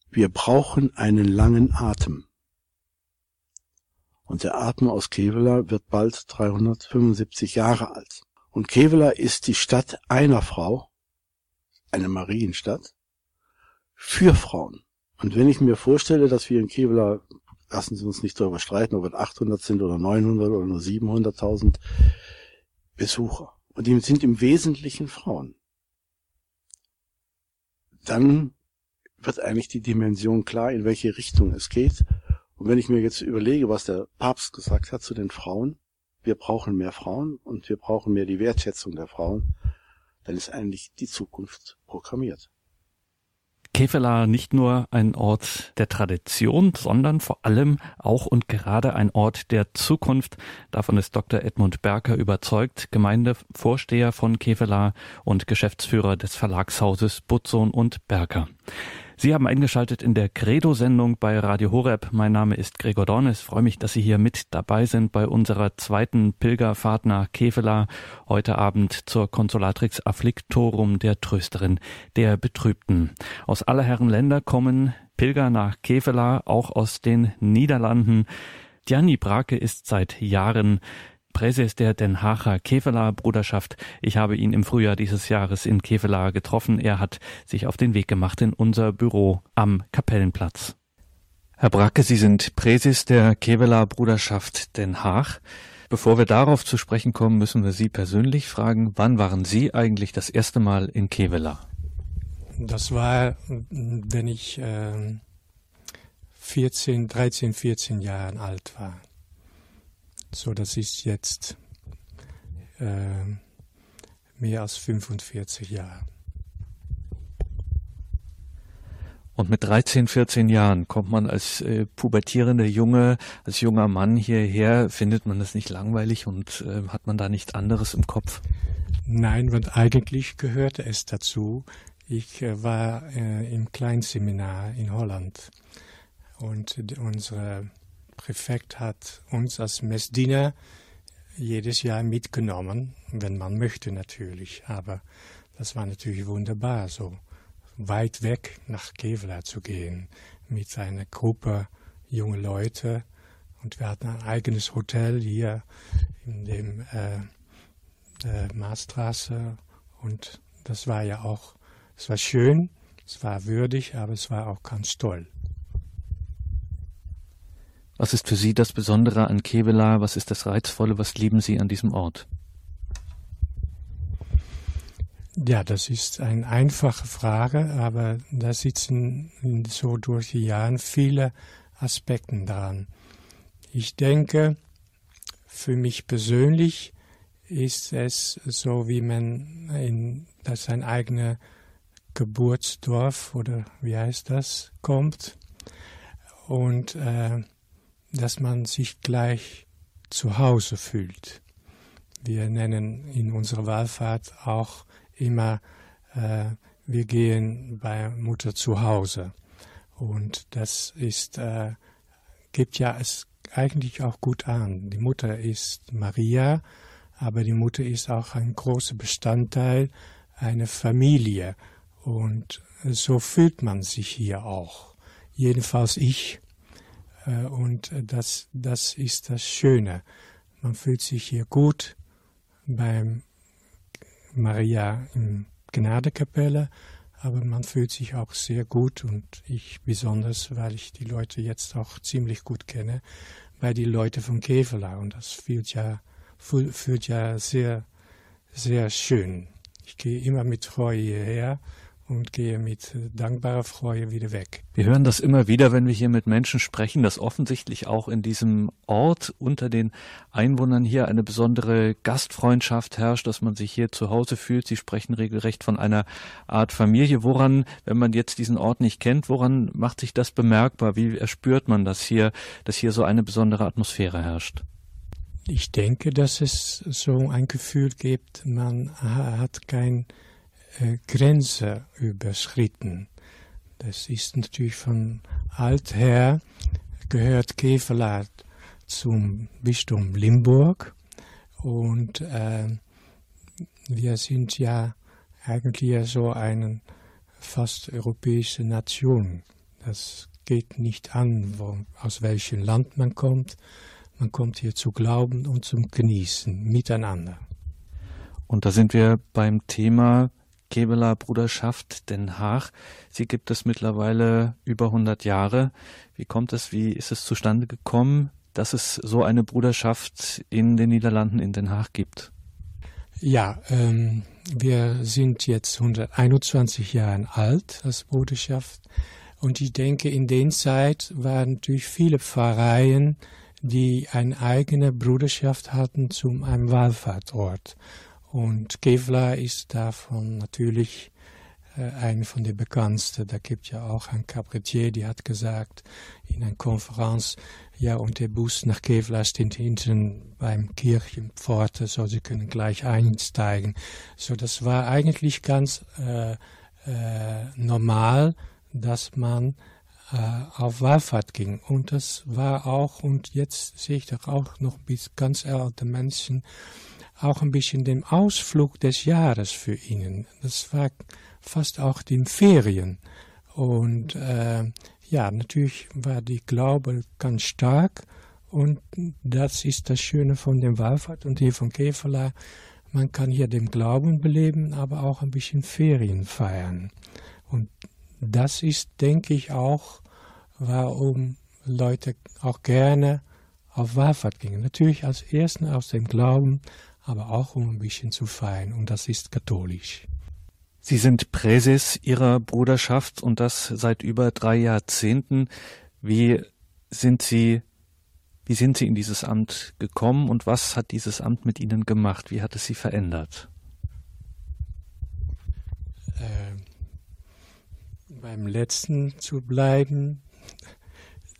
Wir brauchen einen langen Atem. Und der Atem aus Kevela wird bald 375 Jahre alt. Und Kevela ist die Stadt einer Frau, eine Marienstadt, für Frauen. Und wenn ich mir vorstelle, dass wir in Kevela, lassen Sie uns nicht darüber streiten, ob es 800 sind oder 900 oder nur 700.000 Besucher. Und die sind im Wesentlichen Frauen dann wird eigentlich die Dimension klar, in welche Richtung es geht. Und wenn ich mir jetzt überlege, was der Papst gesagt hat zu den Frauen, wir brauchen mehr Frauen und wir brauchen mehr die Wertschätzung der Frauen, dann ist eigentlich die Zukunft programmiert.
Kevela nicht nur ein Ort der Tradition, sondern vor allem auch und gerade ein Ort der Zukunft. Davon ist Dr. Edmund Berker überzeugt, Gemeindevorsteher von Kevela und Geschäftsführer des Verlagshauses Butzon und Berker. Sie haben eingeschaltet in der Credo-Sendung bei Radio Horeb. Mein Name ist Gregor Dornes. Freue mich, dass Sie hier mit dabei sind bei unserer zweiten Pilgerfahrt nach Kevela. Heute Abend zur Consolatrix Afflictorum der Trösterin der Betrübten. Aus aller Herren Länder kommen Pilger nach Kevela, auch aus den Niederlanden. Gianni Brake ist seit Jahren Präses der Den Haager Kevela Bruderschaft. Ich habe ihn im Frühjahr dieses Jahres in Kevela getroffen. Er hat sich auf den Weg gemacht in unser Büro am Kapellenplatz. Herr Bracke, Sie sind Präses der Kevela Bruderschaft Den Haag. Bevor wir darauf zu sprechen kommen, müssen wir Sie persönlich fragen, wann waren Sie eigentlich das erste Mal in Kevela?
Das war, wenn ich äh, 14, 13, 14 Jahre alt war. So, das ist jetzt äh, mehr als 45 Jahre.
Und mit 13, 14 Jahren kommt man als äh, pubertierender Junge, als junger Mann hierher, findet man das nicht langweilig und äh, hat man da nichts anderes im Kopf?
Nein, und eigentlich gehörte es dazu. Ich äh, war äh, im Kleinseminar in Holland und unsere Präfekt hat uns als Messdiener jedes Jahr mitgenommen, wenn man möchte natürlich. Aber das war natürlich wunderbar, so weit weg nach Kevlar zu gehen mit einer Gruppe junge Leute. Und wir hatten ein eigenes Hotel hier in dem äh, äh, Maastraße und das war ja auch es war schön, es war würdig, aber es war auch ganz toll.
Was ist für Sie das Besondere an Kevela? Was ist das Reizvolle? Was lieben Sie an diesem Ort?
Ja, das ist eine einfache Frage, aber da sitzen so durch die Jahre viele Aspekte dran. Ich denke, für mich persönlich ist es so, wie man in das sein eigenes Geburtsdorf oder wie heißt das kommt und äh, dass man sich gleich zu Hause fühlt. Wir nennen in unserer Wallfahrt auch immer, äh, wir gehen bei Mutter zu Hause. Und das ist, äh, gibt ja es eigentlich auch gut an. Die Mutter ist Maria, aber die Mutter ist auch ein großer Bestandteil einer Familie. Und so fühlt man sich hier auch. Jedenfalls ich. Äh, und das, das ist das Schöne. Man fühlt sich hier gut beim Maria im Gnadekapelle, aber man fühlt sich auch sehr gut und ich besonders, weil ich die Leute jetzt auch ziemlich gut kenne, bei die Leute von Kevela und das fühlt ja, fühlt ja sehr, sehr schön. Ich gehe immer mit Freude hierher und gehe mit dankbarer Freude wieder weg.
Wir hören das immer wieder, wenn wir hier mit Menschen sprechen, dass offensichtlich auch in diesem Ort unter den Einwohnern hier eine besondere Gastfreundschaft herrscht, dass man sich hier zu Hause fühlt. Sie sprechen regelrecht von einer Art Familie. Woran, wenn man jetzt diesen Ort nicht kennt, woran macht sich das bemerkbar? Wie erspürt man das hier, dass hier so eine besondere Atmosphäre herrscht?
Ich denke, dass es so ein Gefühl gibt, man hat kein äh, Grenze überschritten. Das ist natürlich von alt her gehört Kevelaar zum Bistum Limburg und äh, wir sind ja eigentlich so eine fast europäische Nation. Das geht nicht an, wo, aus welchem Land man kommt. Man kommt hier zu glauben und zum Genießen miteinander.
Und da sind wir beim Thema Kebeler Bruderschaft Den Haag. Sie gibt es mittlerweile über 100 Jahre. Wie kommt es, wie ist es zustande gekommen, dass es so eine Bruderschaft in den Niederlanden in Den Haag gibt?
Ja, ähm, wir sind jetzt 121 Jahre alt als Bruderschaft und ich denke, in der Zeit waren natürlich viele Pfarreien, die eine eigene Bruderschaft hatten zum einem Wallfahrtort. Und Kevlar ist davon natürlich äh, eine von den bekanntesten. Da gibt ja auch ein Cabaretier, die hat gesagt in einer Konferenz, ja, und der Bus nach Kevlar steht hinten beim Kirchenpforte, so sie können gleich einsteigen. So, das war eigentlich ganz äh, äh, normal, dass man auf Wallfahrt ging. Und das war auch, und jetzt sehe ich doch auch noch bis ganz alte Menschen, auch ein bisschen den Ausflug des Jahres für ihn. Das war fast auch den Ferien. Und äh, ja, natürlich war die Glaube ganz stark. Und das ist das Schöne von dem Wallfahrt und hier von Käferler. Man kann hier den Glauben beleben, aber auch ein bisschen Ferien feiern. Und das ist, denke ich, auch, warum Leute auch gerne auf Wallfahrt gingen. Natürlich als Ersten aus dem Glauben, aber auch um ein bisschen zu feiern und das ist katholisch.
Sie sind Präses Ihrer Bruderschaft und das seit über drei Jahrzehnten. Wie sind Sie, wie sind Sie in dieses Amt gekommen und was hat dieses Amt mit Ihnen gemacht? Wie hat es Sie verändert?
Äh, beim letzten zu bleiben,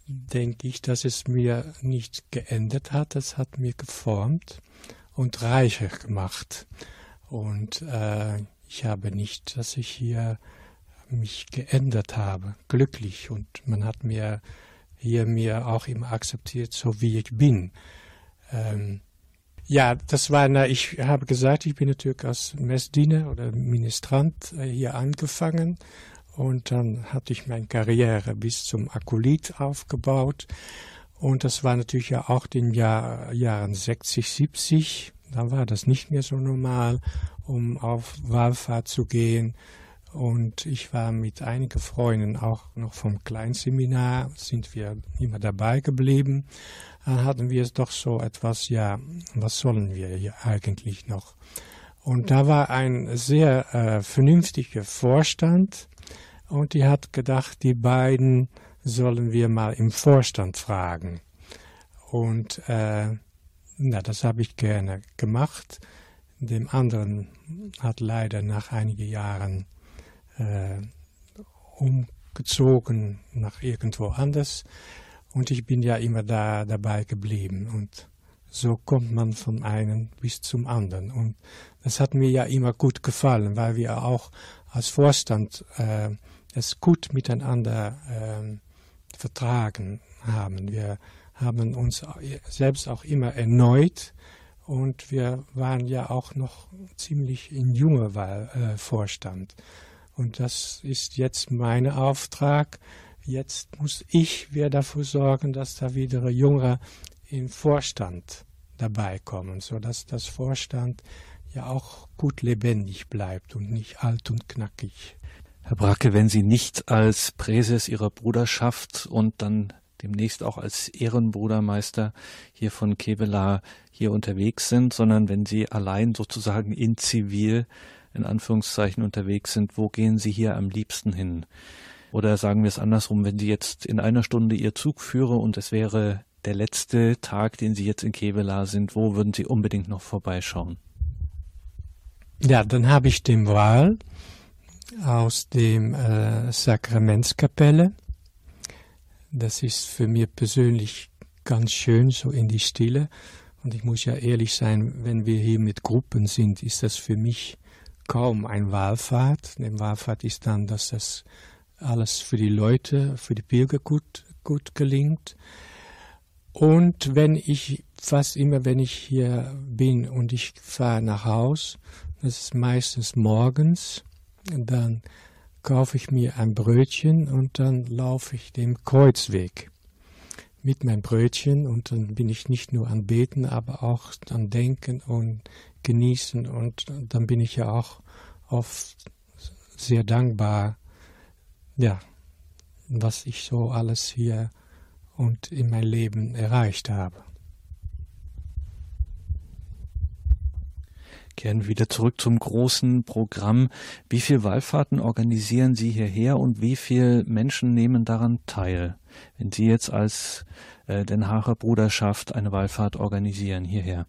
denke ich, dass es mir nicht geändert hat. Es hat mir geformt und reicher gemacht. Und äh, ich habe nicht, dass ich hier mich geändert habe, glücklich. Und man hat mir hier mir auch immer akzeptiert, so wie ich bin. Ähm, ja, das war, na, ich habe gesagt, ich bin natürlich als Messdiener oder Ministrant äh, hier angefangen und dann hatte ich meine Karriere bis zum Akolit aufgebaut und das war natürlich ja auch den Jahr, Jahren 60, 70. Da war das nicht mehr so normal, um auf Wallfahrt zu gehen. Und ich war mit einigen Freunden auch noch vom Kleinseminar, sind wir immer dabei geblieben. Dann hatten wir doch so etwas, ja, was sollen wir hier eigentlich noch? Und da war ein sehr äh, vernünftiger Vorstand und die hat gedacht, die beiden sollen wir mal im Vorstand fragen. Und äh, na, das habe ich gerne gemacht. Dem anderen hat leider nach einigen Jahren äh, umgezogen nach irgendwo anders. Und ich bin ja immer da dabei geblieben. Und so kommt man von einem bis zum anderen. Und das hat mir ja immer gut gefallen, weil wir auch als Vorstand äh, es gut miteinander äh, vertragen haben. Wir haben uns selbst auch immer erneut und wir waren ja auch noch ziemlich in junger Wahl, äh, Vorstand. Und das ist jetzt mein Auftrag. Jetzt muss ich wieder dafür sorgen, dass da wieder Jüngere im Vorstand dabei kommen, sodass das Vorstand ja auch gut lebendig bleibt und nicht alt und knackig.
Herr Bracke, wenn Sie nicht als Präses Ihrer Bruderschaft und dann demnächst auch als Ehrenbrudermeister hier von Kevela hier unterwegs sind, sondern wenn Sie allein sozusagen in Zivil in Anführungszeichen unterwegs sind, wo gehen Sie hier am liebsten hin? Oder sagen wir es andersrum, wenn Sie jetzt in einer Stunde Ihr Zug führe und es wäre der letzte Tag, den Sie jetzt in Kevela sind, wo würden Sie unbedingt noch vorbeischauen?
Ja, dann habe ich den Wahl aus dem äh, Sakramentskapelle. Das ist für mich persönlich ganz schön, so in die Stille. Und ich muss ja ehrlich sein, wenn wir hier mit Gruppen sind, ist das für mich kaum ein Wahlfahrt. Eine Wahlfahrt ist dann, dass das alles für die Leute, für die Bürger gut, gut gelingt. Und wenn ich, fast immer, wenn ich hier bin und ich fahre nach Haus, das ist meistens morgens, dann kaufe ich mir ein Brötchen und dann laufe ich den Kreuzweg mit meinem Brötchen und dann bin ich nicht nur an Beten, aber auch an Denken und Genießen und dann bin ich ja auch oft sehr dankbar, ja, was ich so alles hier und in mein Leben erreicht habe.
Kehren wieder zurück zum großen Programm. Wie viele Wallfahrten organisieren Sie hierher und wie viele Menschen nehmen daran teil? Wenn Sie jetzt als äh, Den Haarer Bruderschaft eine Wallfahrt organisieren hierher.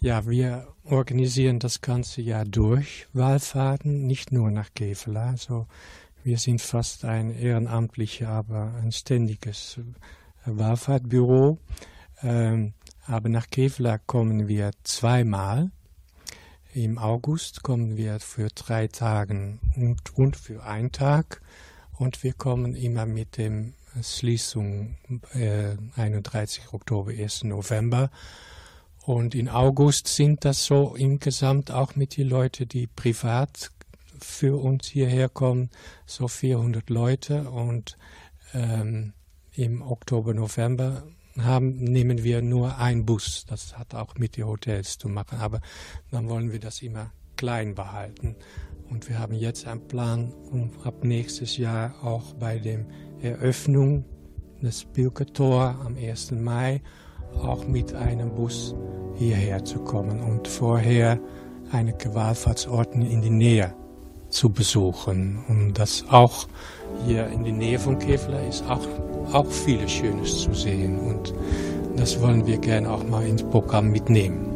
Ja, wir organisieren das ganze Jahr durch Wallfahrten, nicht nur nach Kevela. Also wir sind fast ein ehrenamtliches, aber ein ständiges Wallfahrtbüro. Ähm, aber nach Kevlar kommen wir zweimal. Im August kommen wir für drei Tage und, und für einen Tag. Und wir kommen immer mit dem Schließung äh, 31. Oktober, 1. November. Und in August sind das so insgesamt auch mit den Leuten, die privat für uns hierher kommen, so 400 Leute. Und ähm, im Oktober, November haben, nehmen wir nur einen Bus. Das hat auch mit den Hotels zu machen. Aber dann wollen wir das immer klein behalten. Und wir haben jetzt einen Plan, um ab nächstes Jahr auch bei der Eröffnung des Pilkertor am 1. Mai auch mit einem Bus hierher zu kommen und vorher eine Wallfahrtsorten in die Nähe zu besuchen. Und das auch hier in der Nähe von Kevlar ist auch auch vieles Schönes zu sehen und das wollen wir gerne auch mal ins Programm mitnehmen.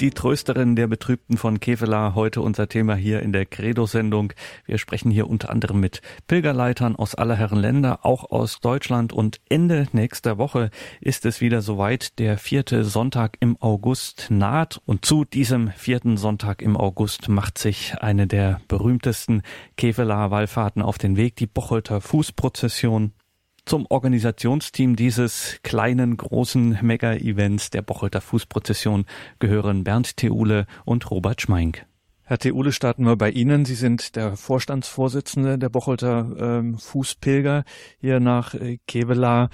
Die Trösterin der Betrübten von Kevela, heute unser Thema hier in der Credo-Sendung. Wir sprechen hier unter anderem mit Pilgerleitern aus aller Herren Länder, auch aus Deutschland. Und Ende nächster Woche ist es wieder soweit. Der vierte Sonntag im August naht. Und zu diesem vierten Sonntag im August macht sich eine der berühmtesten Kevela-Wallfahrten auf den Weg, die Bocholter Fußprozession. Zum Organisationsteam dieses kleinen, großen Mega-Events der Bocholter Fußprozession gehören Bernd Theule und Robert Schmeink. Herr Theule, starten wir bei Ihnen. Sie sind der Vorstandsvorsitzende der Bocholter ähm, Fußpilger hier nach äh, Kevela.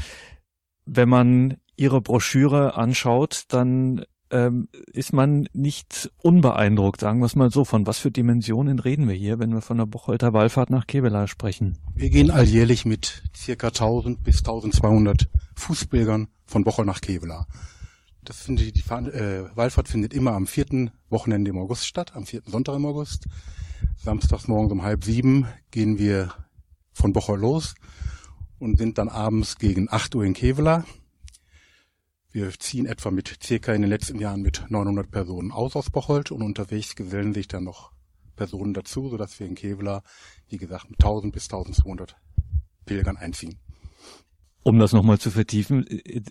Wenn man Ihre Broschüre anschaut, dann ähm, ist man nicht unbeeindruckt, sagen wir es mal so. Von was für Dimensionen reden wir hier, wenn wir von der Bocholter Wallfahrt nach Kevela sprechen?
Wir gehen alljährlich mit circa 1000 bis 1200 Fußpilgern von Bochol nach Kevela. Das findet, die äh, Wallfahrt findet immer am vierten Wochenende im August statt, am vierten Sonntag im August. Samstags morgens um halb sieben gehen wir von Bochol los und sind dann abends gegen 8 Uhr in Kevela wir ziehen etwa mit circa in den letzten Jahren mit 900 Personen aus aus Bocholt und unterwegs gesellen sich dann noch Personen dazu, sodass wir in Kevlar, wie gesagt, mit 1000 bis 1200 Pilgern einziehen.
Um das nochmal zu vertiefen,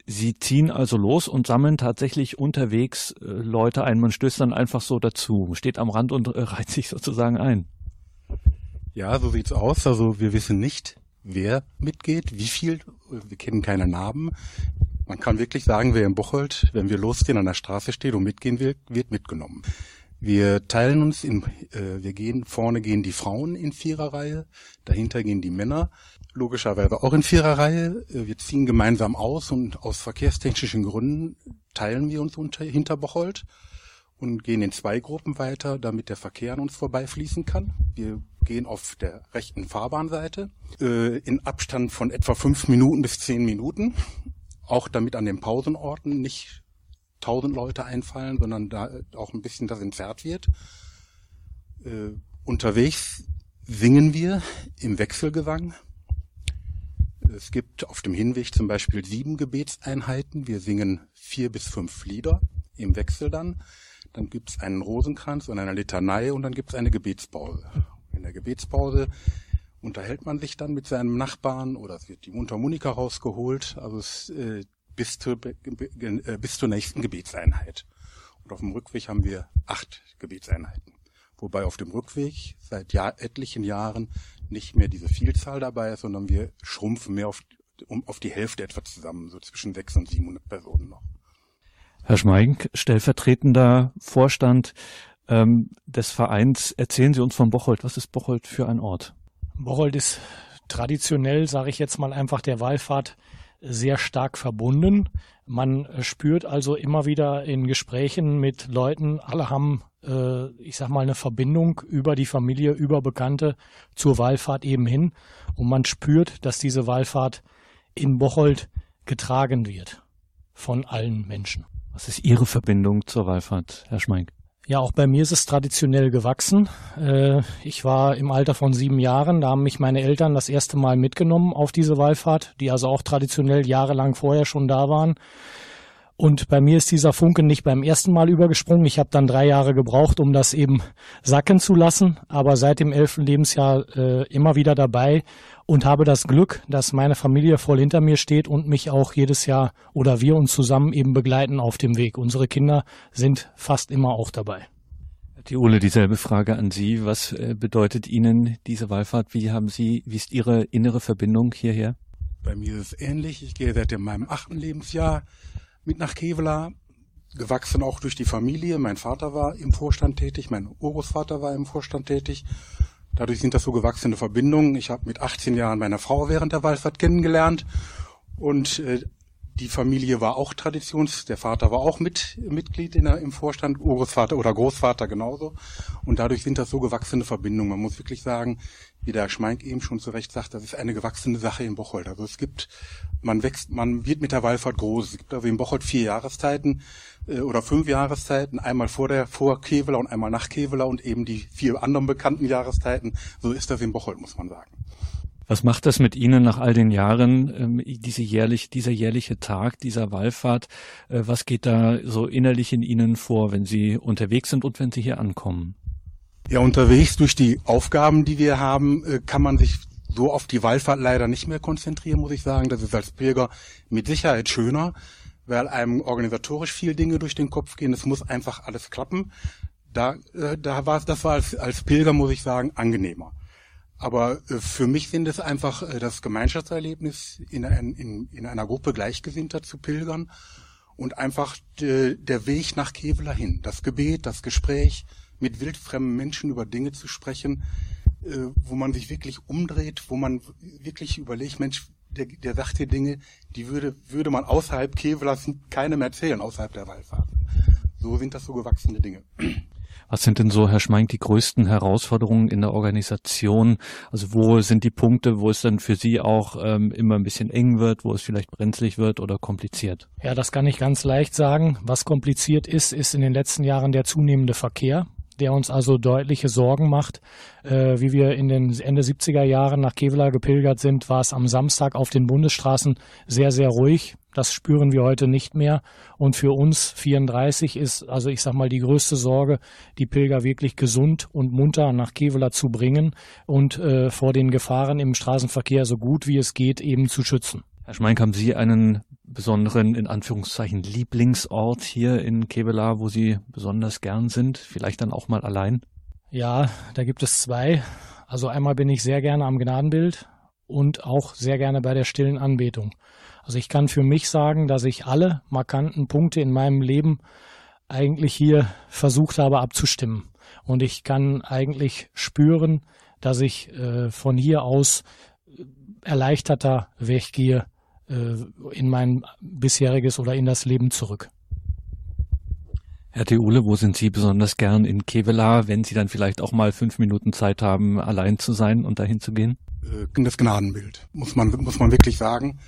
Sie ziehen also los und sammeln tatsächlich unterwegs äh, Leute ein. Man stößt dann einfach so dazu, steht am Rand und äh, (laughs) reiht sich sozusagen ein.
Ja, so sieht's aus. Also wir wissen nicht, wer mitgeht, wie viel. Wir kennen keine Namen. Man kann wirklich sagen, wer in Bocholt, wenn wir losgehen, an der Straße steht und mitgehen will, wird mitgenommen. Wir teilen uns in, äh, wir gehen, vorne gehen die Frauen in Viererreihe, dahinter gehen die Männer, logischerweise auch in Viererreihe. Wir ziehen gemeinsam aus und aus verkehrstechnischen Gründen teilen wir uns unter, hinter Bocholt und gehen in zwei Gruppen weiter, damit der Verkehr an uns vorbeifließen kann. Wir gehen auf der rechten Fahrbahnseite äh, in Abstand von etwa fünf Minuten bis zehn Minuten auch damit an den Pausenorten nicht tausend Leute einfallen, sondern da auch ein bisschen das entzerrt wird. Äh, unterwegs singen wir im Wechselgesang. Es gibt auf dem Hinweg zum Beispiel sieben Gebetseinheiten. Wir singen vier bis fünf Lieder im Wechsel dann. Dann gibt es einen Rosenkranz und eine Litanei und dann gibt es eine Gebetspause. In der Gebetspause unterhält man sich dann mit seinem Nachbarn oder es wird die Mundharmonika rausgeholt, also es, äh, bis, zur, äh, bis zur nächsten Gebetseinheit. Und auf dem Rückweg haben wir acht Gebetseinheiten. Wobei auf dem Rückweg seit Jahr, etlichen Jahren nicht mehr diese Vielzahl dabei ist, sondern wir schrumpfen mehr auf, um, auf die Hälfte etwa zusammen, so zwischen 600 und 700 Personen noch.
Herr Schmeink, stellvertretender Vorstand ähm, des Vereins, erzählen Sie uns von Bocholt. Was ist Bocholt für ein Ort?
Bocholt ist traditionell, sage ich jetzt mal einfach, der Wallfahrt sehr stark verbunden. Man spürt also immer wieder in Gesprächen mit Leuten, alle haben, äh, ich sag mal, eine Verbindung über die Familie, über Bekannte zur Wallfahrt eben hin. Und man spürt, dass diese Wallfahrt in Bocholt getragen wird von allen Menschen.
Was ist Ihre Verbindung zur Wallfahrt, Herr Schmeink?
Ja, auch bei mir ist es traditionell gewachsen. Äh, ich war im Alter von sieben Jahren, da haben mich meine Eltern das erste Mal mitgenommen auf diese Wallfahrt, die also auch traditionell jahrelang vorher schon da waren. Und bei mir ist dieser Funke nicht beim ersten Mal übergesprungen. Ich habe dann drei Jahre gebraucht, um das eben sacken zu lassen, aber seit dem elften Lebensjahr äh, immer wieder dabei und habe das Glück, dass meine Familie voll hinter mir steht und mich auch jedes Jahr oder wir uns zusammen eben begleiten auf dem Weg. Unsere Kinder sind fast immer auch dabei.
Die Ole, dieselbe Frage an Sie. Was äh, bedeutet Ihnen diese Wallfahrt? Wie haben Sie, wie ist Ihre innere Verbindung hierher?
Bei mir ist es ähnlich. Ich gehe seit meinem achten Lebensjahr mit nach Kevela, gewachsen auch durch die Familie. Mein Vater war im Vorstand tätig, mein Urgroßvater war im Vorstand tätig. Dadurch sind das so gewachsene Verbindungen. Ich habe mit 18 Jahren meine Frau während der Wallfahrt kennengelernt und äh, die Familie war auch Traditions, der Vater war auch mit, Mitglied in der, im Vorstand, Urgroßvater oder Großvater genauso. Und dadurch sind das so gewachsene Verbindungen. Man muss wirklich sagen, wie der Schmeink eben schon zu Recht sagt, das ist eine gewachsene Sache in Bocholt. Also es gibt, man wächst, man wird mit der Wallfahrt groß. Es gibt also in Bocholt vier Jahreszeiten äh, oder fünf Jahreszeiten, einmal vor der vor Kevela und einmal nach Kevela und eben die vier anderen bekannten Jahreszeiten. So ist das in Bocholt, muss man sagen.
Was macht das mit Ihnen nach all den Jahren, ähm, diese jährlich, dieser jährliche Tag dieser Wallfahrt? Äh, was geht da so innerlich in Ihnen vor, wenn Sie unterwegs sind und wenn Sie hier ankommen?
Ja, unterwegs durch die Aufgaben, die wir haben, äh, kann man sich so auf die Wallfahrt leider nicht mehr konzentrieren, muss ich sagen. Das ist als Pilger mit Sicherheit schöner, weil einem organisatorisch viel Dinge durch den Kopf gehen. Es muss einfach alles klappen. Da, äh, da war das war als, als Pilger, muss ich sagen, angenehmer. Aber äh, für mich sind es einfach äh, das Gemeinschaftserlebnis, in, in, in einer Gruppe Gleichgesinnter zu pilgern und einfach de, der Weg nach Kevela hin. Das Gebet, das Gespräch, mit wildfremden Menschen über Dinge zu sprechen, äh, wo man sich wirklich umdreht, wo man wirklich überlegt, Mensch, der, der sagt hier Dinge, die würde, würde man außerhalb Kevelas keinem erzählen, außerhalb der Wallfahrt. So sind das so gewachsene Dinge.
Was sind denn so, Herr Schmeink, die größten Herausforderungen in der Organisation? Also wo sind die Punkte, wo es dann für Sie auch ähm, immer ein bisschen eng wird, wo es vielleicht brenzlig wird oder kompliziert?
Ja, das kann ich ganz leicht sagen. Was kompliziert ist, ist in den letzten Jahren der zunehmende Verkehr der uns also deutliche Sorgen macht. Äh, wie wir in den Ende 70er Jahren nach Kevela gepilgert sind, war es am Samstag auf den Bundesstraßen sehr, sehr ruhig. Das spüren wir heute nicht mehr. Und für uns 34 ist, also ich sag mal, die größte Sorge, die Pilger wirklich gesund und munter nach Kevela zu bringen und äh, vor den Gefahren im Straßenverkehr so gut wie es geht eben zu schützen.
Herr Schmeink, haben Sie einen besonderen, in Anführungszeichen, Lieblingsort hier in Kevela, wo Sie besonders gern sind? Vielleicht dann auch mal allein?
Ja, da gibt es zwei. Also einmal bin ich sehr gerne am Gnadenbild und auch sehr gerne bei der stillen Anbetung. Also ich kann für mich sagen, dass ich alle markanten Punkte in meinem Leben eigentlich hier versucht habe abzustimmen. Und ich kann eigentlich spüren, dass ich äh, von hier aus erleichterter weggehe äh, in mein bisheriges oder in das Leben zurück.
Herr Theule, wo sind Sie besonders gern in Kevela, wenn Sie dann vielleicht auch mal fünf Minuten Zeit haben, allein zu sein und dahin zu gehen?
Äh, das Gnadenbild, muss man, muss man wirklich sagen.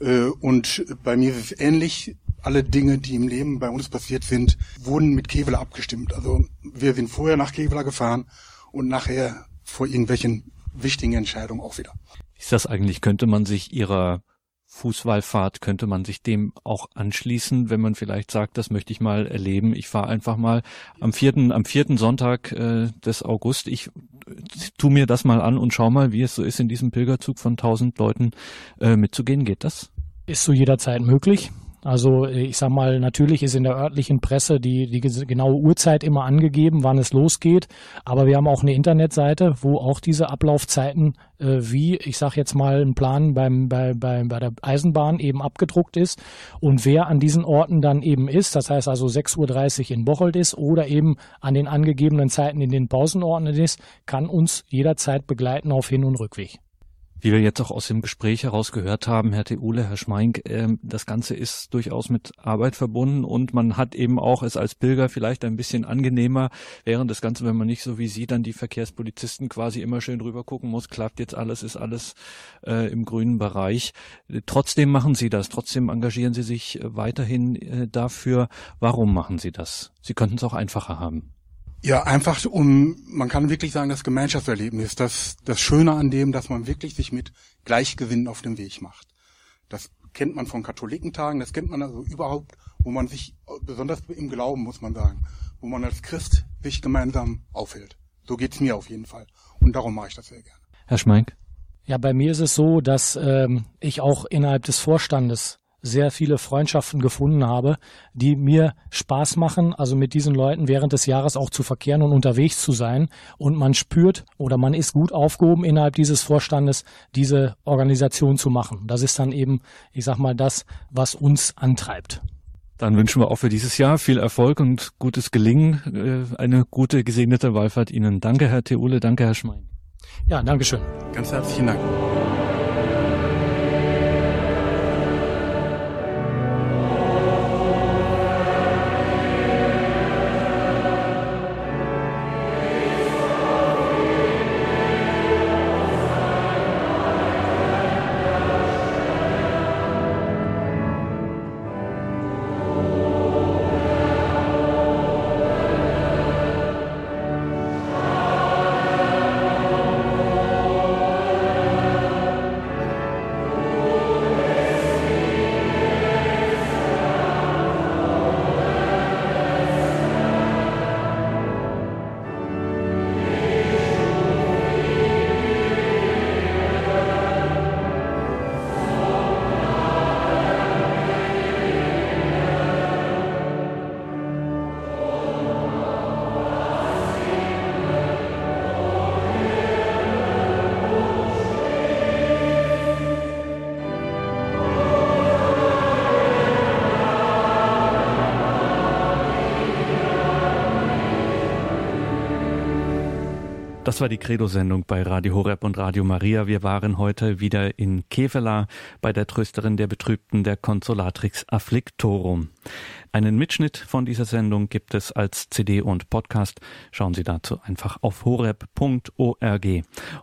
Äh, und bei mir ist es ähnlich. Alle Dinge, die im Leben bei uns passiert sind, wurden mit Kevela abgestimmt. Also wir sind vorher nach Kevela gefahren und nachher vor irgendwelchen wichtigen Entscheidungen auch wieder.
Ist das eigentlich, könnte man sich Ihrer Fußwallfahrt, könnte man sich dem auch anschließen, wenn man vielleicht sagt, das möchte ich mal erleben. Ich fahre einfach mal am vierten, am vierten Sonntag äh, des August. Ich tu mir das mal an und schau mal, wie es so ist, in diesem Pilgerzug von tausend Leuten äh, mitzugehen. Geht das?
Ist so jederzeit möglich. Also ich sag mal, natürlich ist in der örtlichen Presse die, die genaue Uhrzeit immer angegeben, wann es losgeht. Aber wir haben auch eine Internetseite, wo auch diese Ablaufzeiten äh, wie, ich sag jetzt mal, ein Plan beim, bei, bei, bei der Eisenbahn eben abgedruckt ist. Und wer an diesen Orten dann eben ist, das heißt also 6.30 Uhr in Bocholt ist oder eben an den angegebenen Zeiten in den Pausenorten ist, kann uns jederzeit begleiten auf Hin- und Rückweg.
Wie wir jetzt auch aus dem Gespräch heraus gehört haben, Herr Theule, Herr Schmeink, äh, das Ganze ist durchaus mit Arbeit verbunden und man hat eben auch es als Pilger vielleicht ein bisschen angenehmer, während das Ganze, wenn man nicht so wie Sie dann die Verkehrspolizisten quasi immer schön drüber gucken muss, klappt jetzt alles, ist alles äh, im grünen Bereich. Trotzdem machen Sie das, trotzdem engagieren Sie sich weiterhin äh, dafür. Warum machen Sie das? Sie könnten es auch einfacher haben.
Ja, einfach um, man kann wirklich sagen, das Gemeinschaftserlebnis, das, das Schöne an dem, dass man wirklich sich mit Gleichgewinnen auf den Weg macht. Das kennt man von Katholikentagen, das kennt man also überhaupt, wo man sich, besonders im Glauben muss man sagen, wo man als Christ sich gemeinsam aufhält. So geht's mir auf jeden Fall. Und darum mache ich das sehr gerne.
Herr Schmeink?
Ja, bei mir ist es so, dass ähm, ich auch innerhalb des Vorstandes sehr viele Freundschaften gefunden habe, die mir Spaß machen, also mit diesen Leuten während des Jahres auch zu verkehren und unterwegs zu sein. Und man spürt oder man ist gut aufgehoben innerhalb dieses Vorstandes, diese Organisation zu machen. Das ist dann eben, ich sag mal, das, was uns antreibt.
Dann wünschen wir auch für dieses Jahr viel Erfolg und gutes Gelingen, äh, eine gute, gesegnete Wallfahrt Ihnen. Danke, Herr Theule, danke, Herr Schmein.
Ja, Dankeschön.
Ganz herzlichen Dank.
Das war die Credo-Sendung bei Radio Horeb und Radio Maria. Wir waren heute wieder in Kevela bei der Trösterin der Betrübten der Consolatrix Afflictorum. Einen Mitschnitt von dieser Sendung gibt es als CD und Podcast. Schauen Sie dazu einfach auf horeb.org.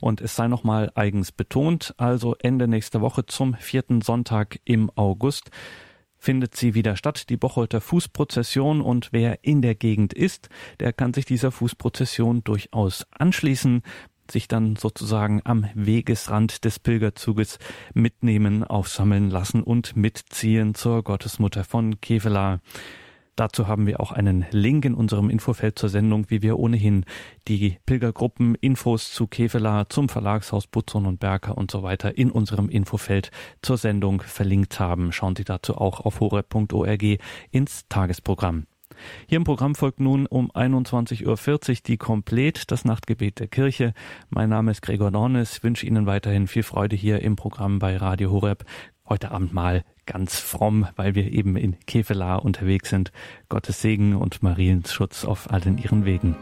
Und es sei nochmal eigens betont, also Ende nächster Woche zum vierten Sonntag im August findet sie wieder statt, die Bocholter Fußprozession und wer in der Gegend ist, der kann sich dieser Fußprozession durchaus anschließen, sich dann sozusagen am Wegesrand des Pilgerzuges mitnehmen, aufsammeln lassen und mitziehen zur Gottesmutter von Kevela. Dazu haben wir auch einen Link in unserem Infofeld zur Sendung, wie wir ohnehin die Pilgergruppen, Infos zu Kevela, zum Verlagshaus Butzon und Berker und so weiter in unserem Infofeld zur Sendung verlinkt haben. Schauen Sie dazu auch auf horeb.org ins Tagesprogramm. Hier im Programm folgt nun um 21.40 Uhr die Komplett, das Nachtgebet der Kirche. Mein Name ist Gregor Dornes, wünsche Ihnen weiterhin viel Freude hier im Programm bei Radio Horeb. Heute Abend mal ganz fromm, weil wir eben in Kevela unterwegs sind. Gottes Segen und Mariens Schutz auf allen ihren Wegen.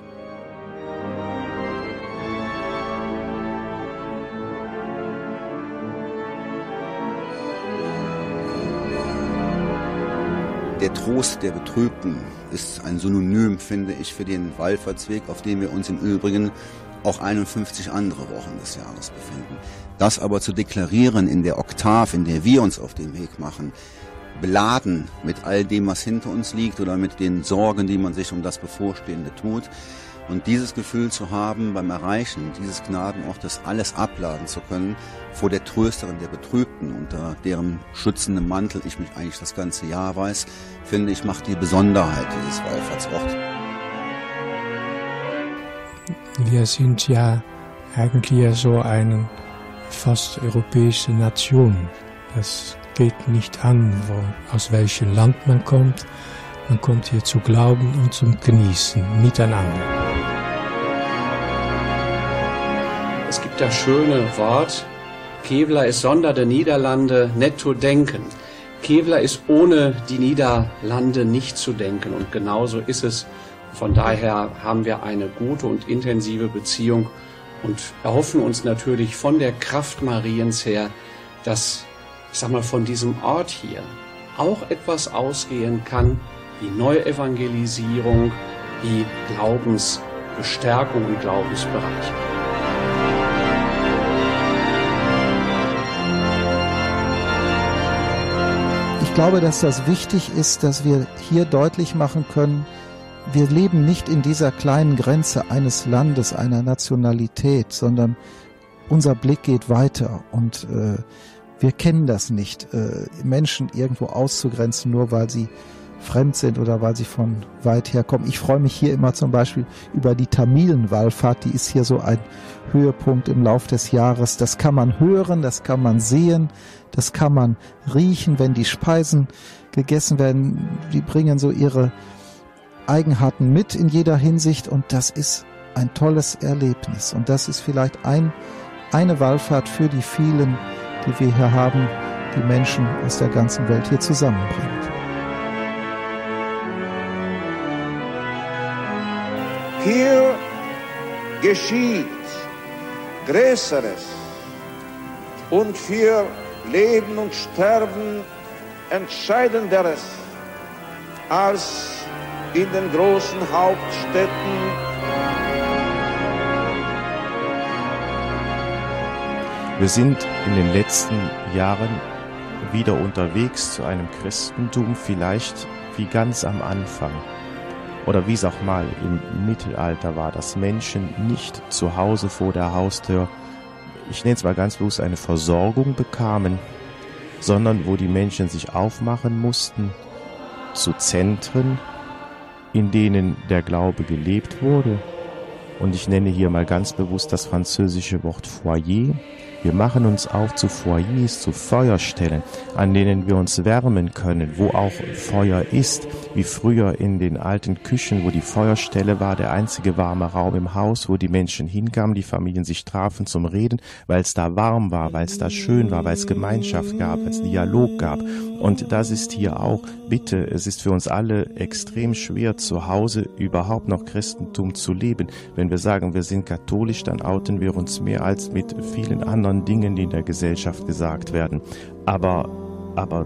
Der Trost der Betrübten ist ein Synonym, finde ich, für den Wallfahrtsweg, auf dem wir uns im Übrigen auch 51 andere Wochen des Jahres befinden. Das aber zu deklarieren in der Oktav, in der wir uns auf den Weg machen, beladen mit all dem, was hinter uns liegt oder mit den Sorgen, die man sich um das Bevorstehende tut. Und dieses Gefühl zu haben, beim Erreichen dieses Gnadenortes alles abladen zu können, vor der Trösterin der Betrübten, unter deren schützendem Mantel ich mich eigentlich das ganze Jahr weiß, finde ich, macht die Besonderheit dieses Wallfahrtsorts.
Wir sind ja eigentlich so eine fast europäische Nation. Das geht nicht an, wo, aus welchem Land man kommt. Man kommt hier zu glauben und zum Genießen miteinander.
Es gibt das schöne Wort, Kevlar ist Sonder der Niederlande netto denken. Kevlar ist ohne die Niederlande nicht zu denken und genauso ist es. Von daher haben wir eine gute und intensive Beziehung und erhoffen uns natürlich von der Kraft Mariens her, dass, ich sag mal, von diesem Ort hier auch etwas ausgehen kann, die Neuevangelisierung, die Glaubensbestärkung und Glaubensbereicherung.
Ich glaube, dass das wichtig ist, dass wir hier deutlich machen können, wir leben nicht in dieser kleinen Grenze eines Landes, einer Nationalität, sondern unser Blick geht weiter und äh, wir kennen das nicht, äh, Menschen irgendwo auszugrenzen, nur weil sie fremd sind oder weil sie von weit her kommen. Ich freue mich hier immer zum Beispiel über die Tamilenwallfahrt, die ist hier so ein Höhepunkt im Lauf des Jahres. Das kann man hören, das kann man sehen, das kann man riechen, wenn die Speisen gegessen werden. Die bringen so ihre Eigenheiten mit in jeder Hinsicht und das ist ein tolles Erlebnis. Und das ist vielleicht ein, eine Wallfahrt für die vielen, die wir hier haben, die Menschen aus der ganzen Welt hier zusammenbringt.
Hier geschieht Größeres und für Leben und Sterben Entscheidenderes als in den großen Hauptstädten.
Wir sind in den letzten Jahren wieder unterwegs zu einem Christentum, vielleicht wie ganz am Anfang. Oder wie es auch mal im Mittelalter war, dass Menschen nicht zu Hause vor der Haustür, ich nenne es mal ganz bewusst, eine Versorgung bekamen, sondern wo die Menschen sich aufmachen mussten zu Zentren, in denen der Glaube gelebt wurde. Und ich nenne hier mal ganz bewusst das französische Wort Foyer. Wir machen uns auf zu Foyers, zu Feuerstellen, an denen wir uns wärmen können, wo auch Feuer ist, wie früher in den alten Küchen, wo die Feuerstelle war, der einzige warme Raum im Haus, wo die Menschen hinkamen, die Familien sich trafen zum Reden, weil es da warm war, weil es da schön war, weil es Gemeinschaft gab, weil es Dialog gab. Und das ist hier auch, bitte, es ist für uns alle extrem schwer, zu Hause überhaupt noch Christentum zu leben. Wenn wir sagen, wir sind katholisch, dann outen wir uns mehr als mit vielen anderen Dingen, die in der Gesellschaft gesagt werden. Aber, aber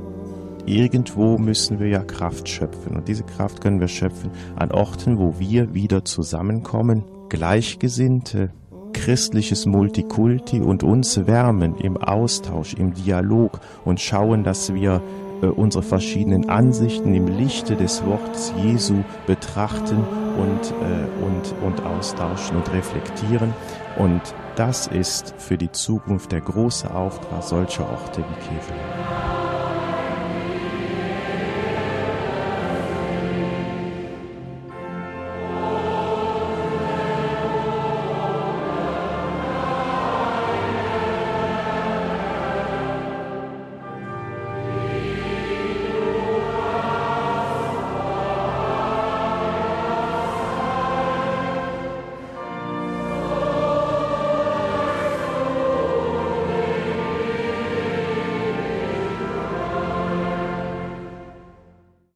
irgendwo müssen wir ja Kraft schöpfen. Und diese Kraft können wir schöpfen an Orten, wo wir wieder zusammenkommen, Gleichgesinnte, christliches Multikulti und uns wärmen im Austausch, im Dialog und schauen, dass wir äh, unsere verschiedenen Ansichten im Lichte des Wortes Jesu betrachten und, äh, und, und austauschen und reflektieren. Und das ist für die Zukunft der große Auftrag solcher Orte wie Kevlar.